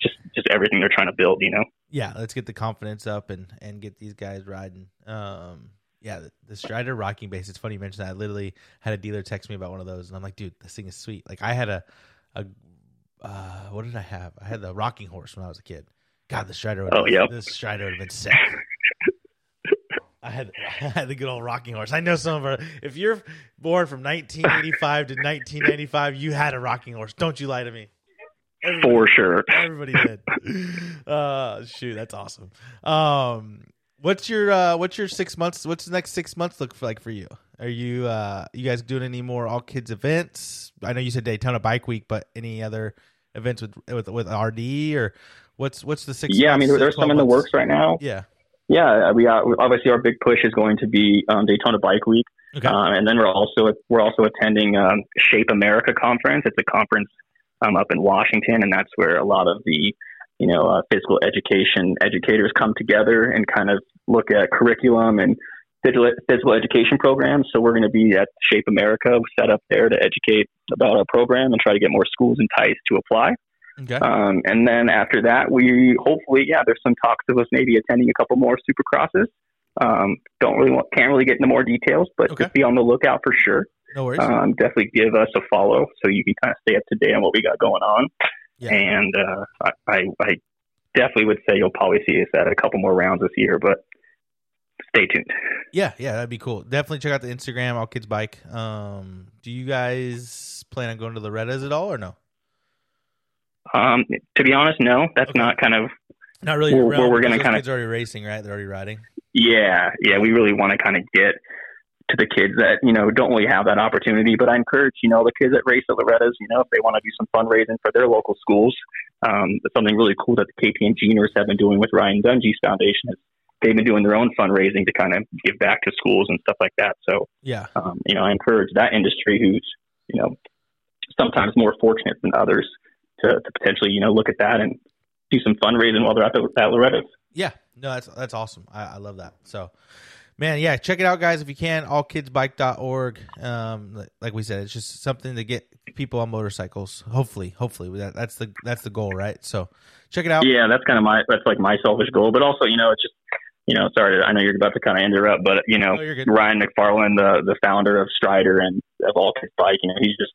just just everything they're trying to build. You know. Yeah, let's get the confidence up and and get these guys riding. Um, yeah, the, the Strider rocking base. It's funny you mentioned that. I literally had a dealer text me about one of those, and I'm like, dude, this thing is sweet. Like I had a a uh, what did I have? I had the rocking horse when I was a kid. God, the Strider. Oh, yeah. The Strider would have been sick. [laughs] I had I had the good old rocking horse. I know some of our. If you're born from 1985 to 1995, you had a rocking horse. Don't you lie to me. Everybody, For sure, everybody did. [laughs] Uh, shoot, that's awesome. Um, what's your uh, what's your six months? What's the next six months look like for you? Are you uh, you guys doing any more all kids events? I know you said Daytona Bike Week, but any other events with with with RD or what's what's the six? Yeah, months, I mean, there's some months? in the works right now. Yeah. Yeah, we got obviously our big push is going to be um, Daytona Bike Week, okay. um, and then we're also we're also attending um, Shape America conference. It's a conference um, up in Washington, and that's where a lot of the you know uh, physical education educators come together and kind of look at curriculum and physical, physical education programs. So we're going to be at Shape America, set up there to educate about our program and try to get more schools enticed to apply. Okay. Um, and then after that, we hopefully, yeah, there's some talks of us maybe attending a couple more supercrosses. Um, don't really want, can't really get into more details, but Okay. just be on the lookout for sure. No worries. Um, definitely give us a follow so you can kind of stay up to date on what we got going on. Yeah. And uh, I, I, I definitely would say you'll probably see us at a couple more rounds this year, but stay tuned. yeah, yeah, that'd be cool. Definitely check out the Instagram, All Kids Bike. Um, do you guys plan on going to Loretta's at all or no? Um, to be honest, no, that's Okay. not kind of Not really. Where- where we're gonna kinda- kids are already racing, right? They're already riding. Yeah, yeah, we really want to kind of get to the kids that you know don't really have that opportunity. But I encourage you know the kids that race at Loretta's, you know, if they want to do some fundraising for their local schools, um, that's something really cool that the KPN juniors have been doing with Ryan Dungey's foundation. Is they've been doing their own fundraising to kind of give back to schools and stuff like that. So Yeah. um, you know, I encourage that industry who's you know sometimes more fortunate than others to, to potentially you know look at that and do some fundraising while they're at, the, at Loretta's. Yeah, no, that's that's awesome. I, I love that. So, man, yeah, check it out, guys, if you can. Allkidsbike.org. Um, like- we said, it's just something to get people on motorcycles. Hopefully, hopefully that, that's the that's the goal, right? So, check it out. Yeah, that's kind of my that's like my selfish goal. But also, you know, it's just you know, sorry, I know you're about to kind of interrupt, but you know, No. Ryan McFarland, the the founder of Strider and of All Kids Bike, you know, he's just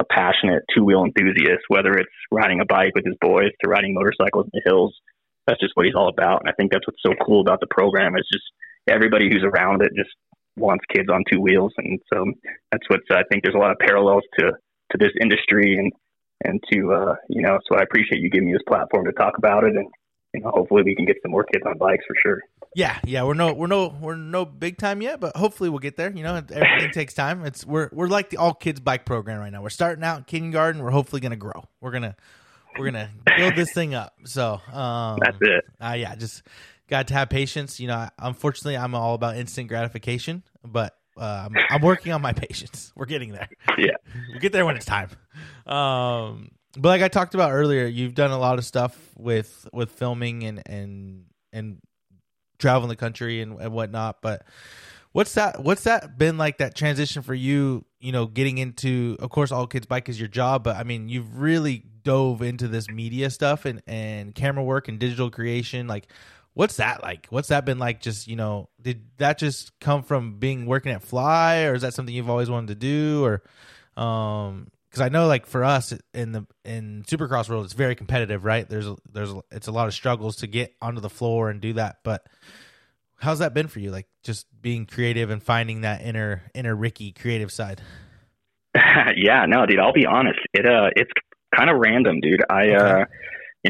a passionate two wheel enthusiast. Whether it's riding a bike with his boys to riding motorcycles in the hills, that's just what he's all about. And I think that's what's so cool about the program is just everybody who's around it just wants kids on two wheels, and so that's what's I think there's a lot of parallels to to this industry and and to uh, you know, so I appreciate you giving me this platform to talk about it and. You know, hopefully we can get some more kids on bikes for sure. Yeah, yeah, we're no we're no we're no big time yet, but hopefully we'll get there. You know, everything takes time. It's we're we're like the all kids bike program right now. We're starting out in kindergarten. We're hopefully gonna grow. We're gonna we're gonna build this thing up. So um, That's it. uh, yeah, just got to have patience. You know, unfortunately, I'm all about instant gratification, but uh, I'm, I'm working on my [laughs] patience. We're getting there. Yeah. we'll get there when it's time. Um, but like I talked about earlier, you've done a lot of stuff with with filming and and and traveling the country and, and whatnot. But what's that? What's that been like? That transition for you? You know, getting into, of course, all kids bike is your job, but I mean, you've really dove into this media stuff and and camera work and digital creation. Like, what's that like? What's that been like? Just you know, did that just come from being working at Fly, or is that something you've always wanted to do, or um? Because I know, like for us in the in Supercross world, it's very competitive, right? There's a, there's a, it's a lot of struggles to get onto the floor and do that. But how's that been for you? Like just being creative and finding that inner inner Ricky creative side. [laughs] yeah, no, dude, I'll be honest. It uh it's kind of random, dude. I uh Okay. you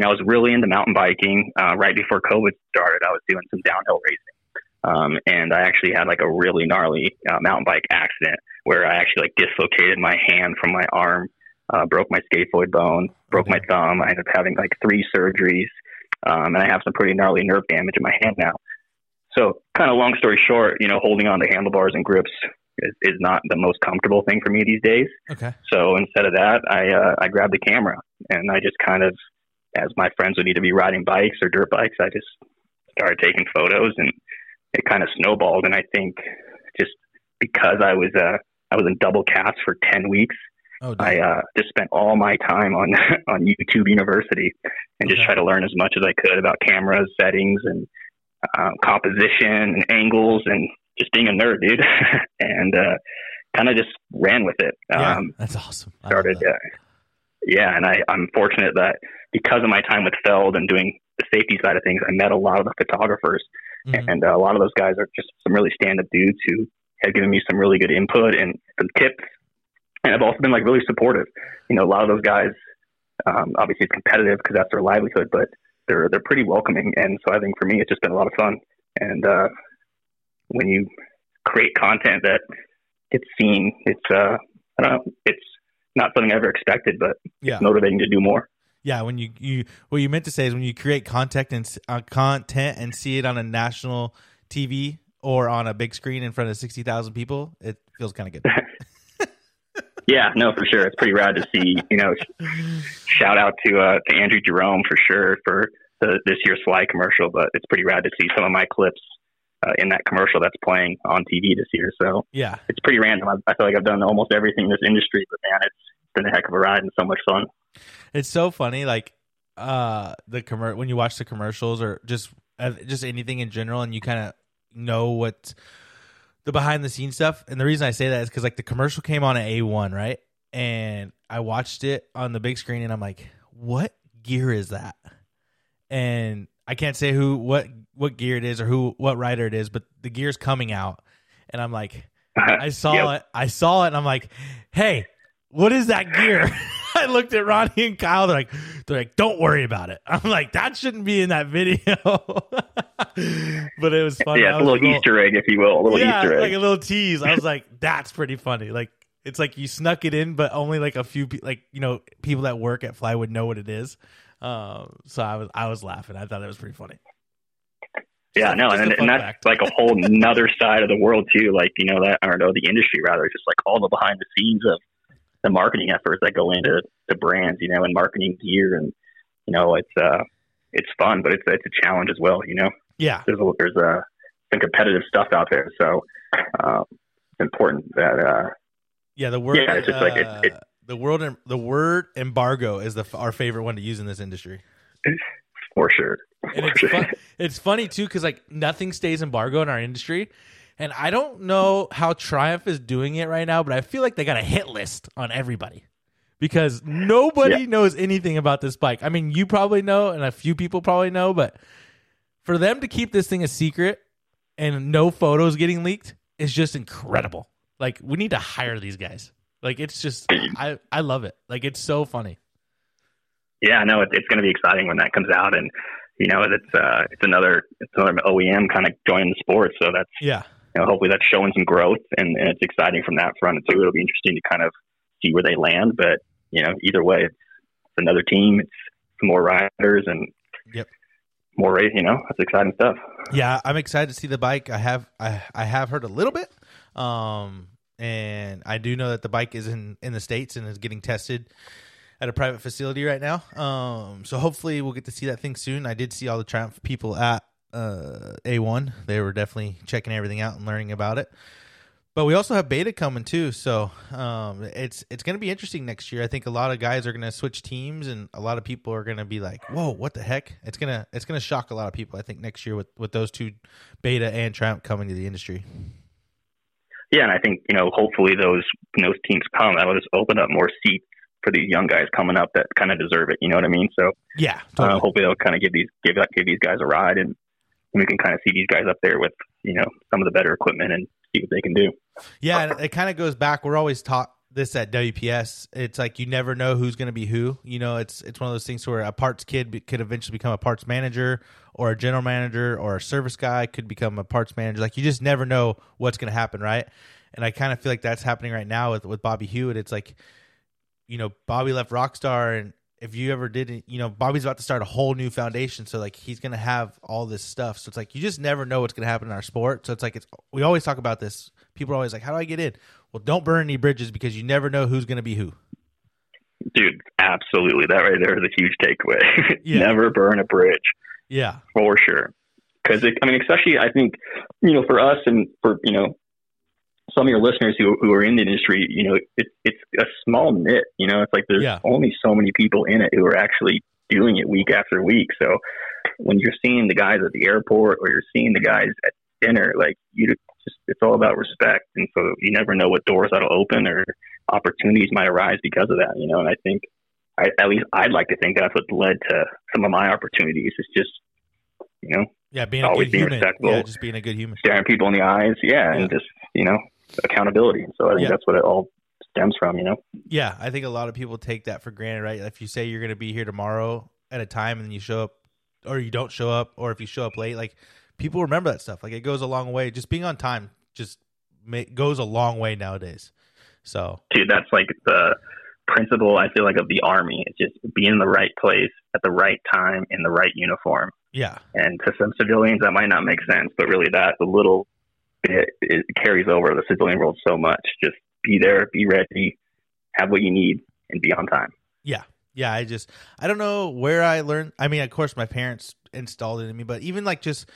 know, I was really into mountain biking uh right before COVID started. I was doing some downhill racing. Um and I actually had like a really gnarly uh, mountain bike accident where I actually like dislocated my hand from my arm, uh broke my scaphoid bone, broke my thumb. I ended up having like three surgeries. Um and I have some pretty gnarly nerve damage in my hand now. So, kind of long story short, you know, holding on to handlebars and grips is, is not the most comfortable thing for me these days. Okay. So instead of that, I uh, I grabbed the camera and I just kind of, as my friends would either be riding bikes or dirt bikes, I just started taking photos and it kind of snowballed. And I think just because I was uh I was in double cast for ten weeks, Oh. I uh, just spent all my time on [laughs] on YouTube University and just Okay. try to learn as much as I could about cameras, settings, and uh, composition and angles, and just being a nerd, dude. [laughs] and uh, kind of just ran with it. yeah, Um, that's awesome. I started, uh, yeah, and I, I'm fortunate that because of my time with Feld and doing the safety side of things, I met a lot of the photographers, Mhm. and uh, a lot of those guys are just some really stand-up dudes who have given me some really good input and some tips, and I've also been like really supportive. You know, a lot of those guys, um, obviously it's competitive because that's their livelihood, but they're they're pretty welcoming, and so I think for me it's just been a lot of fun. And uh, when you create content that gets seen, it's uh, I don't know, it's not something I ever expected, but Yeah. motivating to do more. Yeah, when you, you what you meant to say is when you create content and uh, content and see it on a national TV or on a big screen in front of sixty thousand people, it feels kind of good. [laughs] [laughs] Yeah, no, for sure. It's pretty rad to see. You know, shout out to uh, to Andrew Jerome for sure for the, this year's Fly commercial. But it's pretty rad to see some of my clips uh, in that commercial that's playing on TV this year. So yeah, it's pretty random. I, I feel like I've done almost everything in this industry, but man, it's been a heck of a ride and so much fun. it's so funny. Like uh, the commer when you watch the commercials or just uh, just anything in general, and you kind of know what the behind the scenes stuff. And the reason I say that is because like the commercial came on at A1, right? And I watched it on the big screen and I'm like, what gear is that? And I can't say who what what gear it is or who what rider it is, but the gear's coming out. And I'm like, [laughs] I saw yep. it. I saw it and I'm like, hey, what is that gear? [laughs] I looked at Ronnie and Kyle. They're like, they're like, don't worry about it. I'm like, that shouldn't be in that video. [laughs] but it was funny. Yeah, it's a little, little Easter egg, if you will, a little yeah, Easter egg, like a little tease. I was [laughs] like, that's pretty funny. Like, it's like you snuck it in, but only like a few, like you know, people that work at Flywood know what it is. Um, so I was, I was laughing. I thought it was pretty funny. Yeah, no, and, and that's fact. like a whole nother side of the world too. Like you know that, I don't know the industry rather, just like all the behind the scenes of the marketing efforts that go into the brands, you know, and marketing gear, and you know, it's uh, it's fun, but it's it's a challenge as well, you know. Yeah, there's a, there's a some competitive stuff out there, so uh, it's important that. uh Yeah, the word. Yeah, it's just uh, like it, it, the world. The word embargo is the our favorite one to use in this industry. For sure. For and it's, sure. fun, it's funny too because like nothing stays embargo in our industry, and I don't know how Triumph is doing it right now, but I feel like they got a hit list on everybody because nobody yeah. knows anything about this bike. I mean, you probably know, and a few people probably know, but for them to keep this thing a secret and no photos getting leaked is just incredible. Like, we need to hire these guys. Like, it's just, [clears throat] I, I love it. Like, it's so funny. Yeah, no, it, it's going to be exciting when that comes out, and you know, it's uh, it's another it's another OEM kind of joining the sport, so that's yeah, you know, hopefully that's showing some growth and, and it's exciting from that front too. It'll be interesting to kind of see where they land, but you know, either way, it's, it's another team. It's more riders and yep. more race. You know, that's exciting stuff. Yeah, I'm excited to see the bike. I have I I have heard a little bit, um, and I do know that the bike is in in the states and is getting tested at a private facility right now. Um, so hopefully we'll get to see that thing soon. I did see all the Triumph people at uh, A1. They were definitely checking everything out and learning about it. But we also have beta coming too, so um, it's it's going to be interesting next year. I think a lot of guys are going to switch teams, and a lot of people are going to be like, "Whoa, what the heck?" It's gonna it's gonna shock a lot of people. I think next year with with those two beta and Triumph coming to the industry. Yeah, and I think you know hopefully those those teams come. That will just open up more seats for these young guys coming up that kind of deserve it. You know what I mean? So yeah, totally. uh, hopefully they'll kind of give these give give these guys a ride and we can kind of see these guys up there with you know some of the better equipment and see what they can do. Yeah, it kind of goes back. We're always taught this at WPS. It's like you never know who's going to be who. You know, it's it's one of those things where a parts kid could eventually become a parts manager, or a general manager, or a service guy could become a parts manager. Like you just never know what's going to happen, right? And I kind of feel like that's happening right now with with Bobby Hewitt. It's like, you know, Bobby left Rockstar and if you ever didn't, you know, Bobby's about to start a whole new foundation, so like he's gonna have all this stuff. So it's like you just never know what's gonna happen in our sport. So it's like it's we always talk about this. People are always like, "How do I get in?" Well, don't burn any bridges because you never know who's gonna be who. Dude, absolutely. That right there is a huge takeaway. [laughs] Yeah. never burn a bridge. Yeah, for sure. Because I mean, especially I think you know for us and for you know some of your listeners who, who are in the industry, you know, it, it's a small knit. You know, it's like there's yeah. only so many people in it who are actually doing it week after week. So when you're seeing the guys at the airport or you're seeing the guys at dinner, like you just, it's all about respect. And so you never know what doors that'll open or opportunities might arise because of that, you know, and I think I, at least I'd like to think that's what led to some of my opportunities It's just, you know, yeah, being always being human. respectful, yeah, just being a good human, staring people in the eyes, yeah, yeah. and just you know accountability. So I think yeah. that's what it all stems from, you know? Yeah. I think a lot of people take that for granted, right? If you say you're going to be here tomorrow at a time and then you show up or you don't show up, or if you show up late, like people remember that stuff. Like it goes a long way. Just being on time just goes a long way nowadays. So, dude, that's like the principle I feel like of the army. It's just being in the right place at the right time in the right uniform. Yeah. And to some civilians, that might not make sense, but really, that the little it, it carries over the civilian world so much. Just be there, be ready, have what you need, and be on time. Yeah. Yeah, I just I don't know where I learned. I mean, of course, my parents installed it in me, but even like just,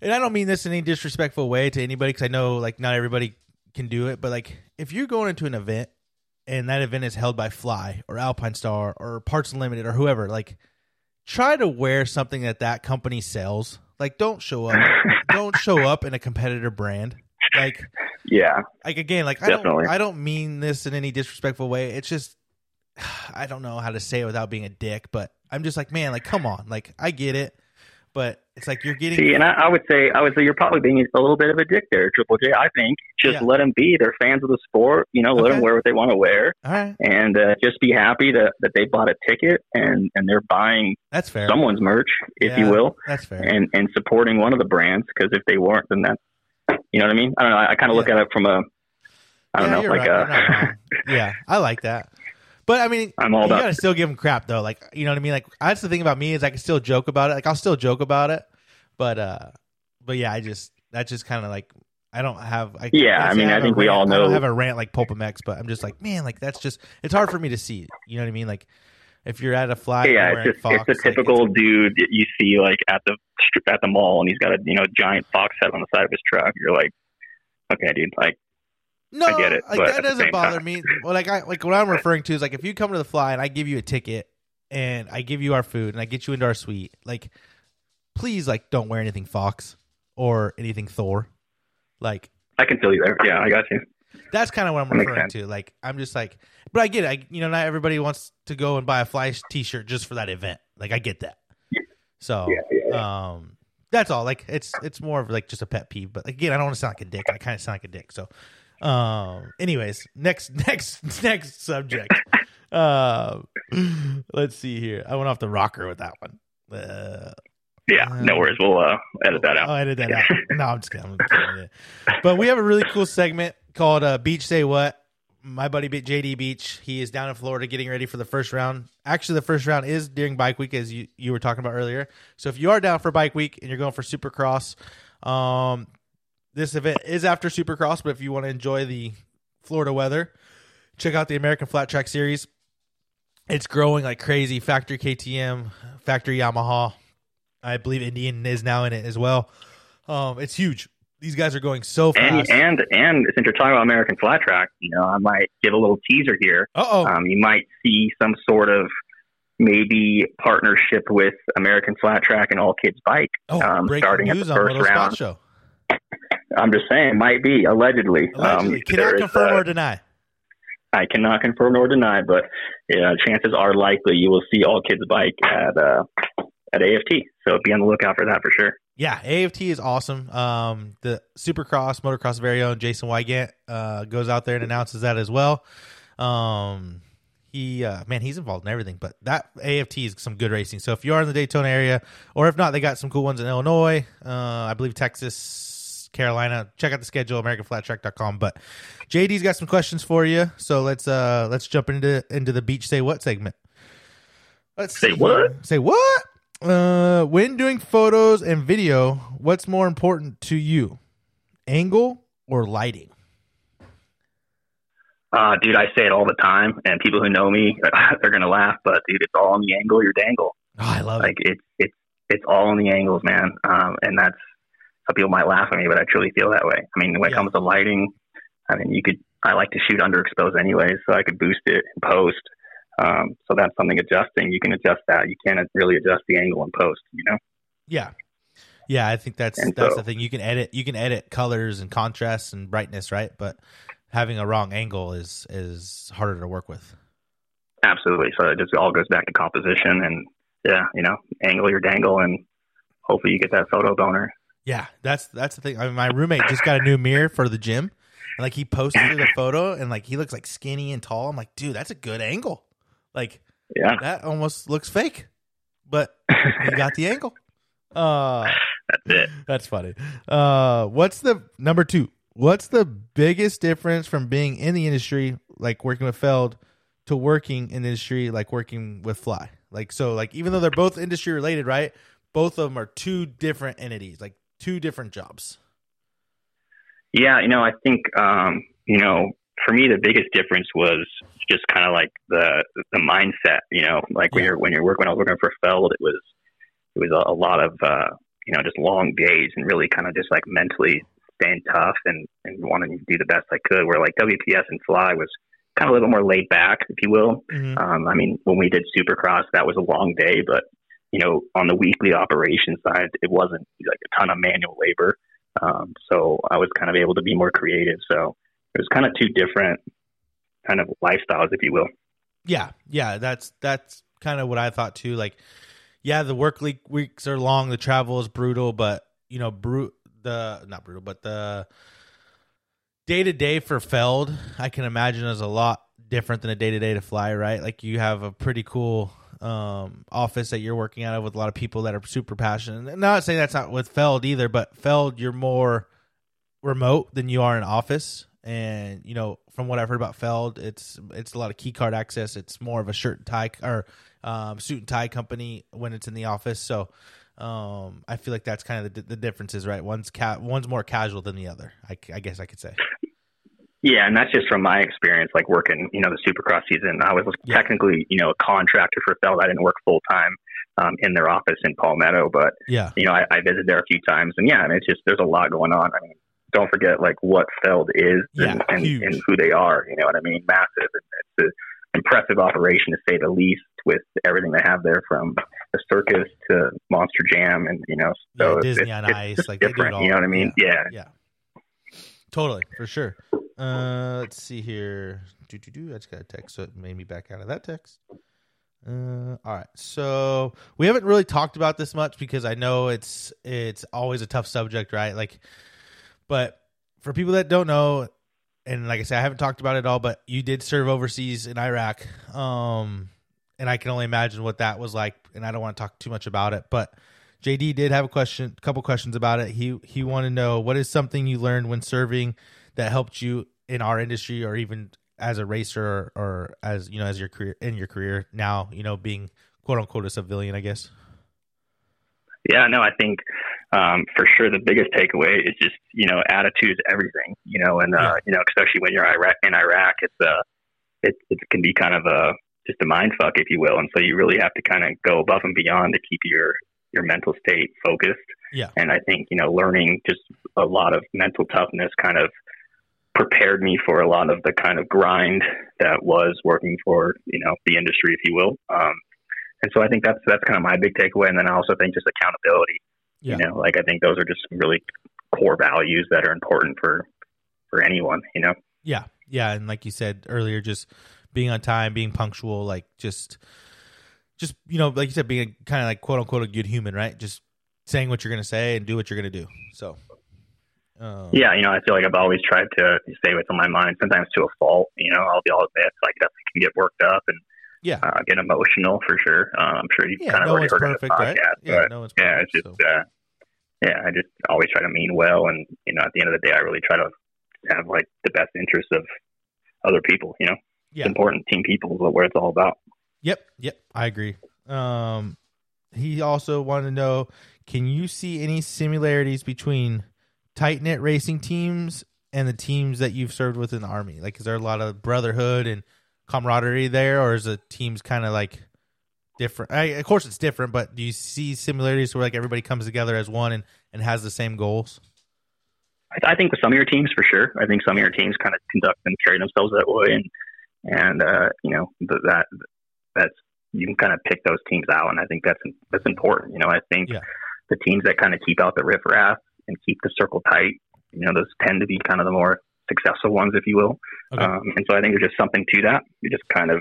and I don't mean this in any disrespectful way to anybody because I know like not everybody can do it, but like if you're going into an event and that event is held by Fly or Alpine Star or Parts Unlimited or whoever, like try to wear something that that company sells Like, don't show up. don't show up in a competitor brand. Like, [laughs] yeah, like again, like I Definitely. don't, I don't mean this in any disrespectful way. It's just, [sighs] I don't know how to say it without being a dick, but I'm just like, man, like, come on, like, I get it, but it's like you're getting, See, and I, I would say, I would say you're probably being a little bit of a dick there, Triple J. I think just Yeah. let them be. They're fans of the sport. You know, let Okay. them wear what they want to wear, right, and uh, just be happy that that they bought a ticket and and they're buying that's fair. someone's merch, if Yeah, you will, That's fair. and and supporting one of the brands. Because if they weren't, then that's you know what I mean. I don't know. I, I kind of look at it from a, I don't Yeah, know, like right. a. You're not wrong. yeah, I like that. But I mean, I'm all you gotta still give them crap though. Like, you know what I mean? Like, that's the thing about me is I can still joke about it. Like, I'll still joke about it. But, uh, but yeah, I just that's just kind of like I don't have. I, Yeah, can't I mean, I a think we rant- all know. I don't have a rant like Popamex, but I'm just like, man, like that's just it's hard for me to see. You know what I mean? Like, if you're at a fly, Yeah, it's just Fox, it's the like, typical dude that you see like at the at the mall, and he's got a you know giant fox head on the side of his truck. You're like, okay, dude, like No, I get it, Like that doesn't bother time- me. Well, like I like what I'm referring to is like if you come to the fly and I give you a ticket and I give you our food and I get you into our suite, like please like don't wear anything Fox or anything Thor. Like I can feel you there. Yeah, I got you. that's kind of what I'm That referring to. Like I'm just like, but I get it. I, you know, not everybody wants to go and buy a fly T-shirt just for that event. Like I get that. So yeah, yeah. um, that's all. Like it's it's more of like just a pet peeve. But again, I don't want to sound like a dick. I kind of sound like a dick. So, um, anyways, next [laughs] next next subject. uh, let's see here. I went off the rocker with that one. Uh, Yeah, no worries. We'll uh, edit that out. I'll edit that out. [laughs] No, I'm just kidding. I'm kidding. But we have a really cool segment called uh, Beach Say What. My buddy JD Beach, he is down in Florida getting ready for the first round. Actually, the first round is during bike week, as you, you were talking about earlier. So if you are down for bike week and you're going for Supercross, um, this event is after Supercross. But if you want to enjoy the Florida weather, check out the American Flat Track Series. It's growing like crazy. Factory KTM, Factory Yamaha. I believe Indian is now in it as well. Um, it's huge. These guys are going so fast. and and since you're talking about American Flat Track, you know, I might give a little teaser here. Oh. Um, you might see some sort of maybe partnership with American Flat Track and All Kids Bike. Oh, um, starting at the first round. Show. I'm just saying, might be allegedly. Allegedly, Um, cannot confirm uh, or deny. I cannot confirm nor deny, but yeah, chances are likely you will see All Kids Bike at uh, at AFT. So be on the lookout for that for sure. Yeah, AFT is awesome. Um, the Supercross, Motocross very own Jason Weigandt uh, goes out there and announces that as well. Um, he uh, man, he's involved in everything. But that AFT is some good racing. So if you are in the Daytona area, or if not, they got some cool ones in Illinois. Uh, I believe Texas, Carolina. Check out the schedule, AmericanFlatTrack.com. But JD's got some questions for you. So let's uh let's jump into into the beach say what segment. Let's Say what? Say what? Uh, when doing photos and video, what's more important to you, angle or lighting? Uh, dude, I say it all the time, and people who know me, [laughs] they're gonna laugh. But dude, it's all on the angle. Your dangle. Oh, I love it. Like it's it's it's all on the angles, man. Um, and that's people might laugh at me, but I truly feel that way. I mean, when it comes to lighting, I mean, you could. I like to shoot underexposed anyways, so I could boost it in post. Um, so that's something adjusting. You can adjust that. You can't really adjust the angle in post. You know. Yeah, yeah. I think that's And that's so- the thing. You can edit. You can edit colors and contrasts and brightness, right? But having a wrong angle is is harder to work with. Absolutely. So it just all goes back to composition and yeah, you know, angle your dangle and hopefully you get that photo boner. Yeah, that's that's the thing. I mean, my roommate just got a new mirror for the gym, and like he posted a photo, and like he looks like skinny and tall. I'm like, dude, that's a good angle. Like Yeah. that almost looks fake, but [laughs] he got the angle. Uh That's it. That's funny. Uh, what's the number two? What's the biggest difference from being in the industry, like working with Feld, to working in the industry, like working with Fly? Like, so, like, even though they're both industry related, right? Both of them are two different entities, like two different jobs. Yeah, you know, I think um, you know, for me the biggest difference was just kind of like the the mindset, you know, like when you're when you're working when I was working for Feld, it was it was a, a lot of uh, you know, just long days and really kind of just like mentally staying tough and and wanting to do the best I could where like WPS and Fly was kind of a little bit more laid back, if you will. Mm-hmm. Um, I mean, when we did Supercross, that was a long day, but you know, on the weekly operation side, it wasn't like a ton of manual labor. Um, so I was kind of able to be more creative. So it was kind of two different kind of lifestyles, if you will. Yeah, yeah, that's that's kind of what I thought too. Like, yeah, the work week weeks are long, the travel is brutal, but you know, brute the not brutal, but the day to day for Feld, I can imagine is a lot different than a day to day to fly, right? Like you have a pretty cool um, office that you're working out of with a lot of people that are super passionate. And not saying that's not with Feld either, but Feld, you're more remote than you are in office. And you know, from what I've heard about Feld, it's it's a lot of key card access. It's more of a shirt and tie or um, suit and tie company when it's in the office. So um, I feel like that's kind of the, the differences, right? One's ca- one's more casual than the other. I, I guess I could say. Yeah, and that's just from my experience, like working, you know, the Supercross season. I was yeah. technically, you know, a contractor for Feld. I didn't work full time um, in their office in Palmetto, but yeah, you know, I, I visited there a few times, and yeah, and it's just there's a lot going on. I mean, don't forget like what Feld is yeah, and, and, and, who they are. You know what I mean? Massive. And it's an impressive operation to say the least, with everything they have there from the circus to Monster Jam, and you know, so yeah, Disney on Ice, like different. You know what I mean? Yeah, yeah. Totally for sure. Uh, let's see here. Do do do. I just got a text, so it made me back out of that text. Uh, all right. So we haven't really talked about this much because I know it's it's always a tough subject, right? Like, but for people that don't know, and like I said, I haven't talked about it all, but you did serve overseas in Iraq, um, and I can only imagine what that was like. And I don't want to talk too much about it, but JD did have a question, a couple questions about it. He he wanted to know what is something you learned when serving that helped you in our industry or even as a racer or, or as you know as your career in your career now you know being quote unquote a civilian i guess yeah no i think um, for sure the biggest takeaway is just you know attitude is everything you know and uh, yeah. you know especially when you're Iraq, in iraq it's uh it, it can be kind of a just a mind fuck if you will and so you really have to kind of go above and beyond to keep your your mental state focused yeah and i think you know learning just a lot of mental toughness kind of prepared me for a lot of the kind of grind that was working for you know the industry, if you will. Um, and so I think that's that's kind of my big takeaway. And then I also think just accountability. Yeah. You know, like I think those are just some really core values that are important for for anyone. You know. Yeah, yeah, and like you said earlier, just being on time, being punctual, like just just you know, like you said, being kind of like quote unquote a good human, right? Just saying what you're going to say and do what you're going to do. So um, yeah, you know, I feel like I've always tried to say what's on my mind, sometimes to a fault. You know, I'll be all admit, like definitely can get worked up and yeah, uh, get emotional for sure. Uh, I'm sure you've yeah, kind of no already heard perfect, the podcast, right? yeah, but no one's yeah, perfect, it's just so. uh, yeah, I just always try to mean well, and you know, at the end of the day, I really try to have like the best interests of other people. You know, yeah. it's important. Team people is what it's all about. Yep, yep, I agree. Um, he also wanted to know, can you see any similarities between tight knit racing teams and the teams that you've served with in the army? Like, is there a lot of brotherhood and camaraderie there, or is the teams kind of like different? I, of course, it's different, but do you see similarities where like everybody comes together as one and, and has the same goals? I, I think with some of your teams, for sure. I think some of your teams kind of conduct and carry themselves that way, and and uh, you know that that's you can kind of pick those teams out, and I think that's that's important. You know, I think yeah. the teams that kind of keep out the riffraff and keep the circle tight. You know, those tend to be kind of the more successful ones, if you will. Okay. Um, and so I think there's just something to that. You just kind of,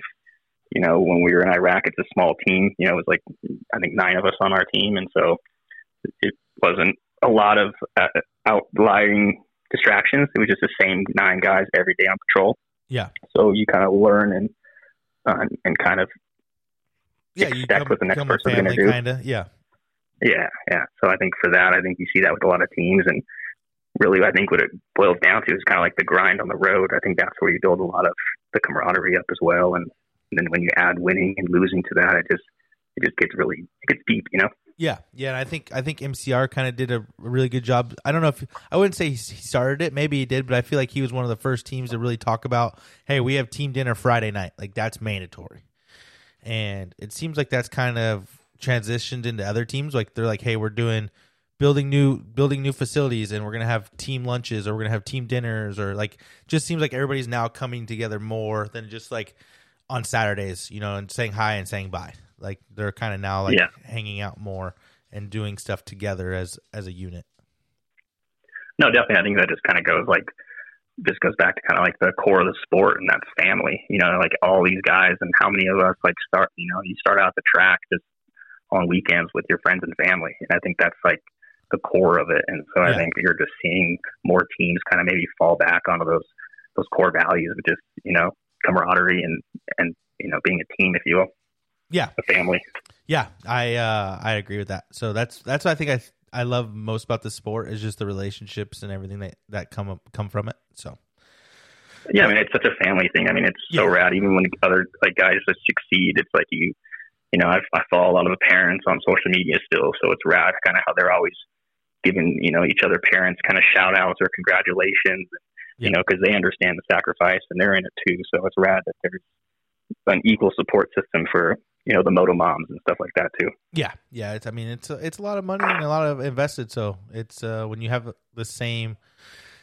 you know, when we were in Iraq, it's a small team. You know, it was like I think nine of us on our team, and so it wasn't a lot of uh, outlying distractions. It was just the same nine guys every day on patrol. Yeah. So you kind of learn and uh, and kind of yeah, you come, what the next person going to do. kind of yeah. Yeah, yeah. So I think for that, I think you see that with a lot of teams, and really, I think what it boils down to is kind of like the grind on the road. I think that's where you build a lot of the camaraderie up as well, and, and then when you add winning and losing to that, it just it just gets really it gets deep, you know. Yeah, yeah, and I think I think MCR kind of did a really good job. I don't know if I wouldn't say he started it, maybe he did, but I feel like he was one of the first teams to really talk about, hey, we have team dinner Friday night, like that's mandatory, and it seems like that's kind of transitioned into other teams. Like they're like, hey, we're doing building new building new facilities, and we're gonna have team lunches, or we're gonna have team dinners, or like just seems like everybody's now coming together more than just like on Saturdays, you know, and saying hi and saying bye. Like they're kind of now like Yeah. hanging out more and doing stuff together as as a unit. No, definitely. I think that just kind of goes like just goes back to kind of like the core of the sport, and that's family. You know, like all these guys, and how many of us like start. You know, you start out the track just on weekends with your friends and family, and I think that's like the core of it. And so Yeah. I think you're just seeing more teams kind of maybe fall back onto those those core values of just you know camaraderie and and you know being a team, if you will, Yeah, a family. yeah, I uh, I agree with that. So that's that's what I think I I love most about the sport is just the relationships and everything that that come up, come from it. So Yeah, I mean it's such a family thing. I mean it's so Yeah. rad. Even when other like guys just succeed, it's like you, you know, I, I follow a lot of the parents on social media still, so it's rad kind of how they're always giving you know each other parents kind of shout outs or congratulations, Yeah. you know, because they understand the sacrifice and they're in it too. So it's rad that there's an equal support system for you know the moto moms and stuff like that too. Yeah, yeah. It's I mean it's a, it's a lot of money and a lot of invested. So it's uh, when you have the same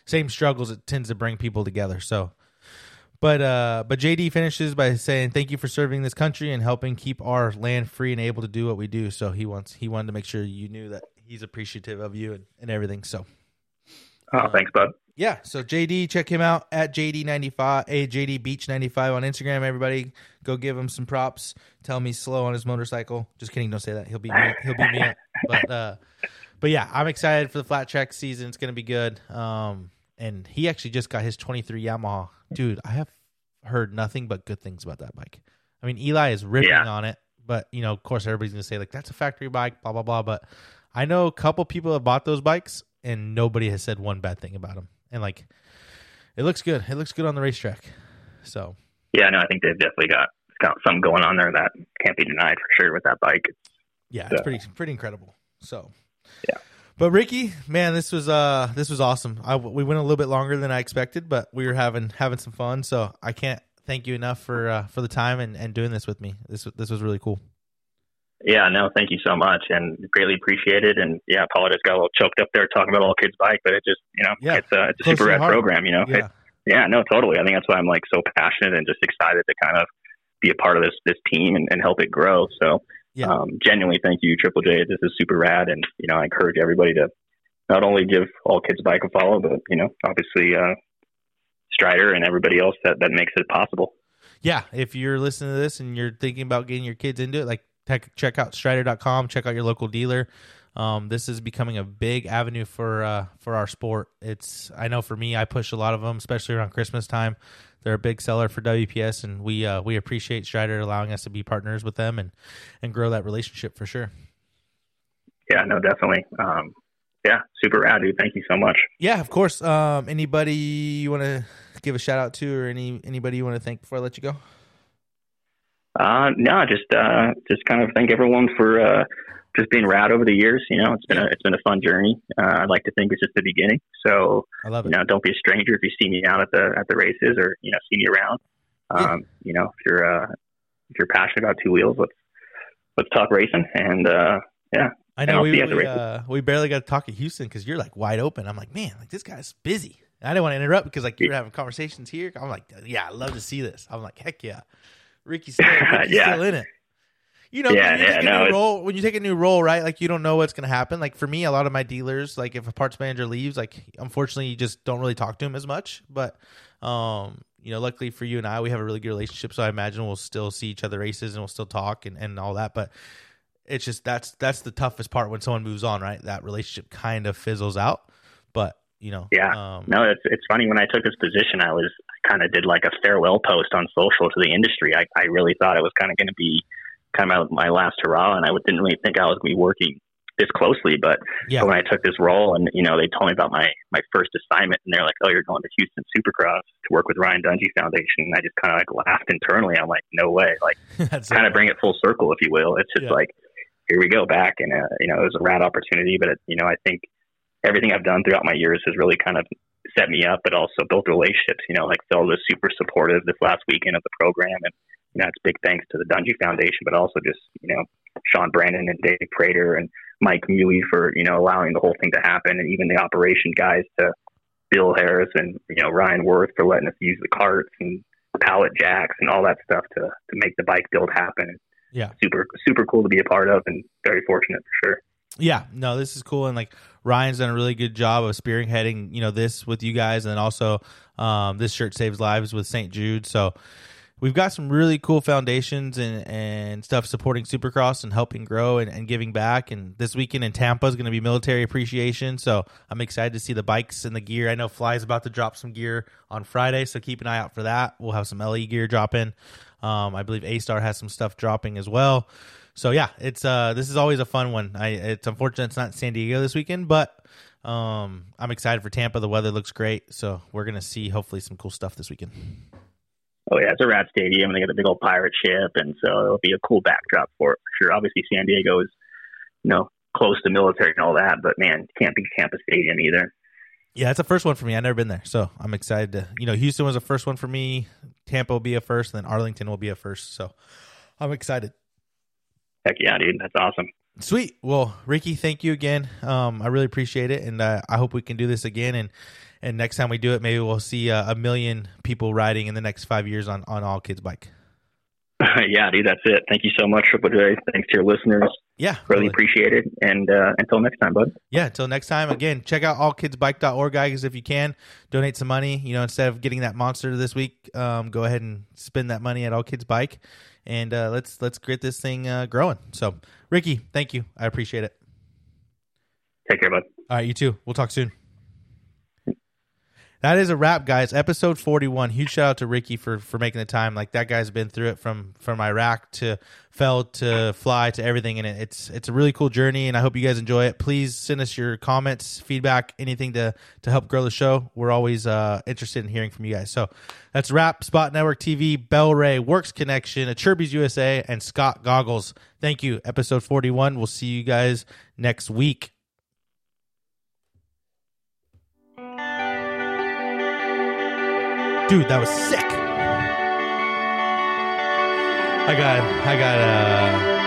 same struggles, it tends to bring people together. So, but uh, but JD finishes by saying thank you for serving this country and helping keep our land free and able to do what we do. So he wants he wanted to make sure you knew that he's appreciative of you and, and everything. So Oh, thanks, bud. Yeah, so JD, check him out at JD95, a JD Beach 95 on Instagram. Everybody, go give him some props. Tell him he's slow on his motorcycle. Just kidding, don't say that. He'll be me, he'll be me up. But uh, but yeah, I'm excited for the flat track season. It's gonna be good. Um, and he actually just got his 23 Yamaha. Dude, I have heard nothing but good things about that bike. I mean, Eli is ripping Yeah. on it, but you know, of course, everybody's gonna say like that's a factory bike, blah blah blah. But I know a couple people have bought those bikes, and nobody has said one bad thing about them. And like, it looks good. It looks good on the racetrack. So Yeah, no, I think they've definitely got got something going on there that can't be denied for sure with that bike. yeah, it's pretty pretty incredible. So Yeah. But Ricky, man, this was uh this was awesome. I, we went a little bit longer than I expected, but we were having having some fun. So I can't thank you enough for uh, for the time and, and doing this with me. This this was really cool. Yeah, no, thank you so much, and greatly appreciated. And yeah, Paula just got a little choked up there talking about all kids' bike, but it just you know, Yeah, it's a it's a close super rad program. You know, Yeah, It- yeah, no, totally. I think that's why I'm like so passionate and just excited to kind of be a part of this this team and, and help it grow. So, Yeah. um, genuinely, thank you, Triple J. This is super rad, and you know, I encourage everybody to not only give all kids' bike a follow, but you know, obviously, uh, Strider and everybody else that that makes it possible. yeah. If you're listening to this and you're thinking about getting your kids into it, like tech, check out Strider.com. Check out your local dealer. Um, this is becoming a big avenue for uh, for our sport. It's I know for me, I push a lot of them, especially around Christmas time. They're a big seller for WPS, and we uh, we appreciate Strider allowing us to be partners with them and and grow that relationship for sure. Yeah, no, definitely. Um, yeah, super rad, dude. Thank you so much. Yeah, of course. Um, anybody you want to give a shout out to, or any anybody you want to thank before I let you go? Uh, no, just uh, just kind of thank everyone for uh, just being rad over the years. You know, it's been a it's been a fun journey. Uh, I'd like to think it's just the beginning. So I love you it. know, don't be a stranger if you see me out at the at the races or you know see me around. Yeah. Um, you know, if you're uh, if you're passionate about two wheels, let's let's talk racing. And uh, yeah, I know we see you at the we, uh, we barely got to talk at Houston because you're like wide open. I'm like, man, like this guy's busy. I didn't want to interrupt because like you're having conversations here. I'm like, yeah, I love to see this. I'm like, heck yeah, Ricky's still, [laughs] Ricky's Yeah. still in it. You know, Yeah, when you yeah, take a no, new role, when you take a new role, right? Like you don't know what's going to happen. Like for me, a lot of my dealers, like if a parts manager leaves, like unfortunately, you just don't really talk to him as much. But um, you know, luckily for you and I, we have a really good relationship. So I imagine we'll still see each other races and we'll still talk and, and all that. But it's just that's that's the toughest part when someone moves on, right? That relationship kind of fizzles out. But you know, Yeah. um, No, it's it's funny. When I took this position, I was kind of did like a farewell post on social to the industry. I, I really thought it was kind of going to be kind of my last hurrah, and I didn't really think I was going to be working this closely. But yeah, when I took this role, and you know, they told me about my my first assignment, and they're like, "Oh, you're going to Houston Supercross to work with Ryan Dungey Foundation." And I just kind of like laughed internally. I'm like, "No way!" Like, [laughs] kind of bring it full circle, if you will. It's just Yeah. like, here we go back, and uh, you know, it was a rad opportunity. But it, you know, I think everything I've done throughout my years has really kind of set me up, but also built relationships. You know, like Feld was super supportive this last weekend of the program, and you know, it's big thanks to the Dungey Foundation, but also just you know, Sean Brandon and Dave Prater and Mike Muley for you know allowing the whole thing to happen, and even the operation guys to Bill Harris and you know Ryan Worth for letting us use the carts and pallet jacks and all that stuff to to make the bike build happen. Yeah. super super cool to be a part of, and very fortunate for sure. Yeah, no, this is cool, and like Ryan's done a really good job of spearheading, you know, this with you guys, and also um, this shirt saves lives with St. Jude. So we've got some really cool foundations and, and stuff supporting Supercross and helping grow and, and giving back. And this weekend in Tampa is going to be military appreciation, so I'm excited to see the bikes and the gear. I know Fly's about to drop some gear on Friday, so keep an eye out for that. We'll have some LE gear drop in. Um, I believe A Star has some stuff dropping as well. So yeah, it's uh this is always a fun one. I it's unfortunate it's not San Diego this weekend, but um I'm excited for Tampa. The weather looks great, so we're gonna see hopefully some cool stuff this weekend. Oh yeah, it's a rat stadium, and they got a big old pirate ship, and so it'll be a cool backdrop for it for sure. Obviously, San Diego is you know close to military and all that, but man, can't be Tampa Stadium either. Yeah, it's a first one for me. I've never been there, so I'm excited to. You know, Houston was a first one for me. Tampa will be a first, and then Arlington will be a first. So I'm excited. Heck yeah, dude, that's awesome. Sweet. Well, Ricky, thank you again. Um, I really appreciate it, and uh, I hope we can do this again. And and next time we do it, maybe we'll see uh, a million people riding in the next five years on on all kids bike. [laughs] yeah, dude, that's it. Thank you so much, Triple J. Thanks to your listeners. Yeah, really appreciate it. And uh, until next time, bud. Yeah, until next time. Again, check out allkidsbike.org, guys, if you can. Donate some money. You know, instead of getting that monster this week, um, go ahead and spend that money at All Kids Bike, and uh, let's let's get this thing uh, growing. So, Ricky, thank you. I appreciate it. Take care, bud. All right, you too. We'll talk soon. That is a wrap, guys. Episode forty-one. Huge shout out to Ricky for for making the time. Like that guy's been through it from from Iraq to Feld to Fly to everything, and it, it's it's a really cool journey. And I hope you guys enjoy it. Please send us your comments, feedback, anything to to help grow the show. We're always uh, interested in hearing from you guys. So that's wrap. Spot Network TV, Bel-Ray, Works Connection, Acerbis USA, and Scott Goggles. Thank you. Episode forty-one. We'll see you guys next week. Dude, that was sick. I got, I got, uh,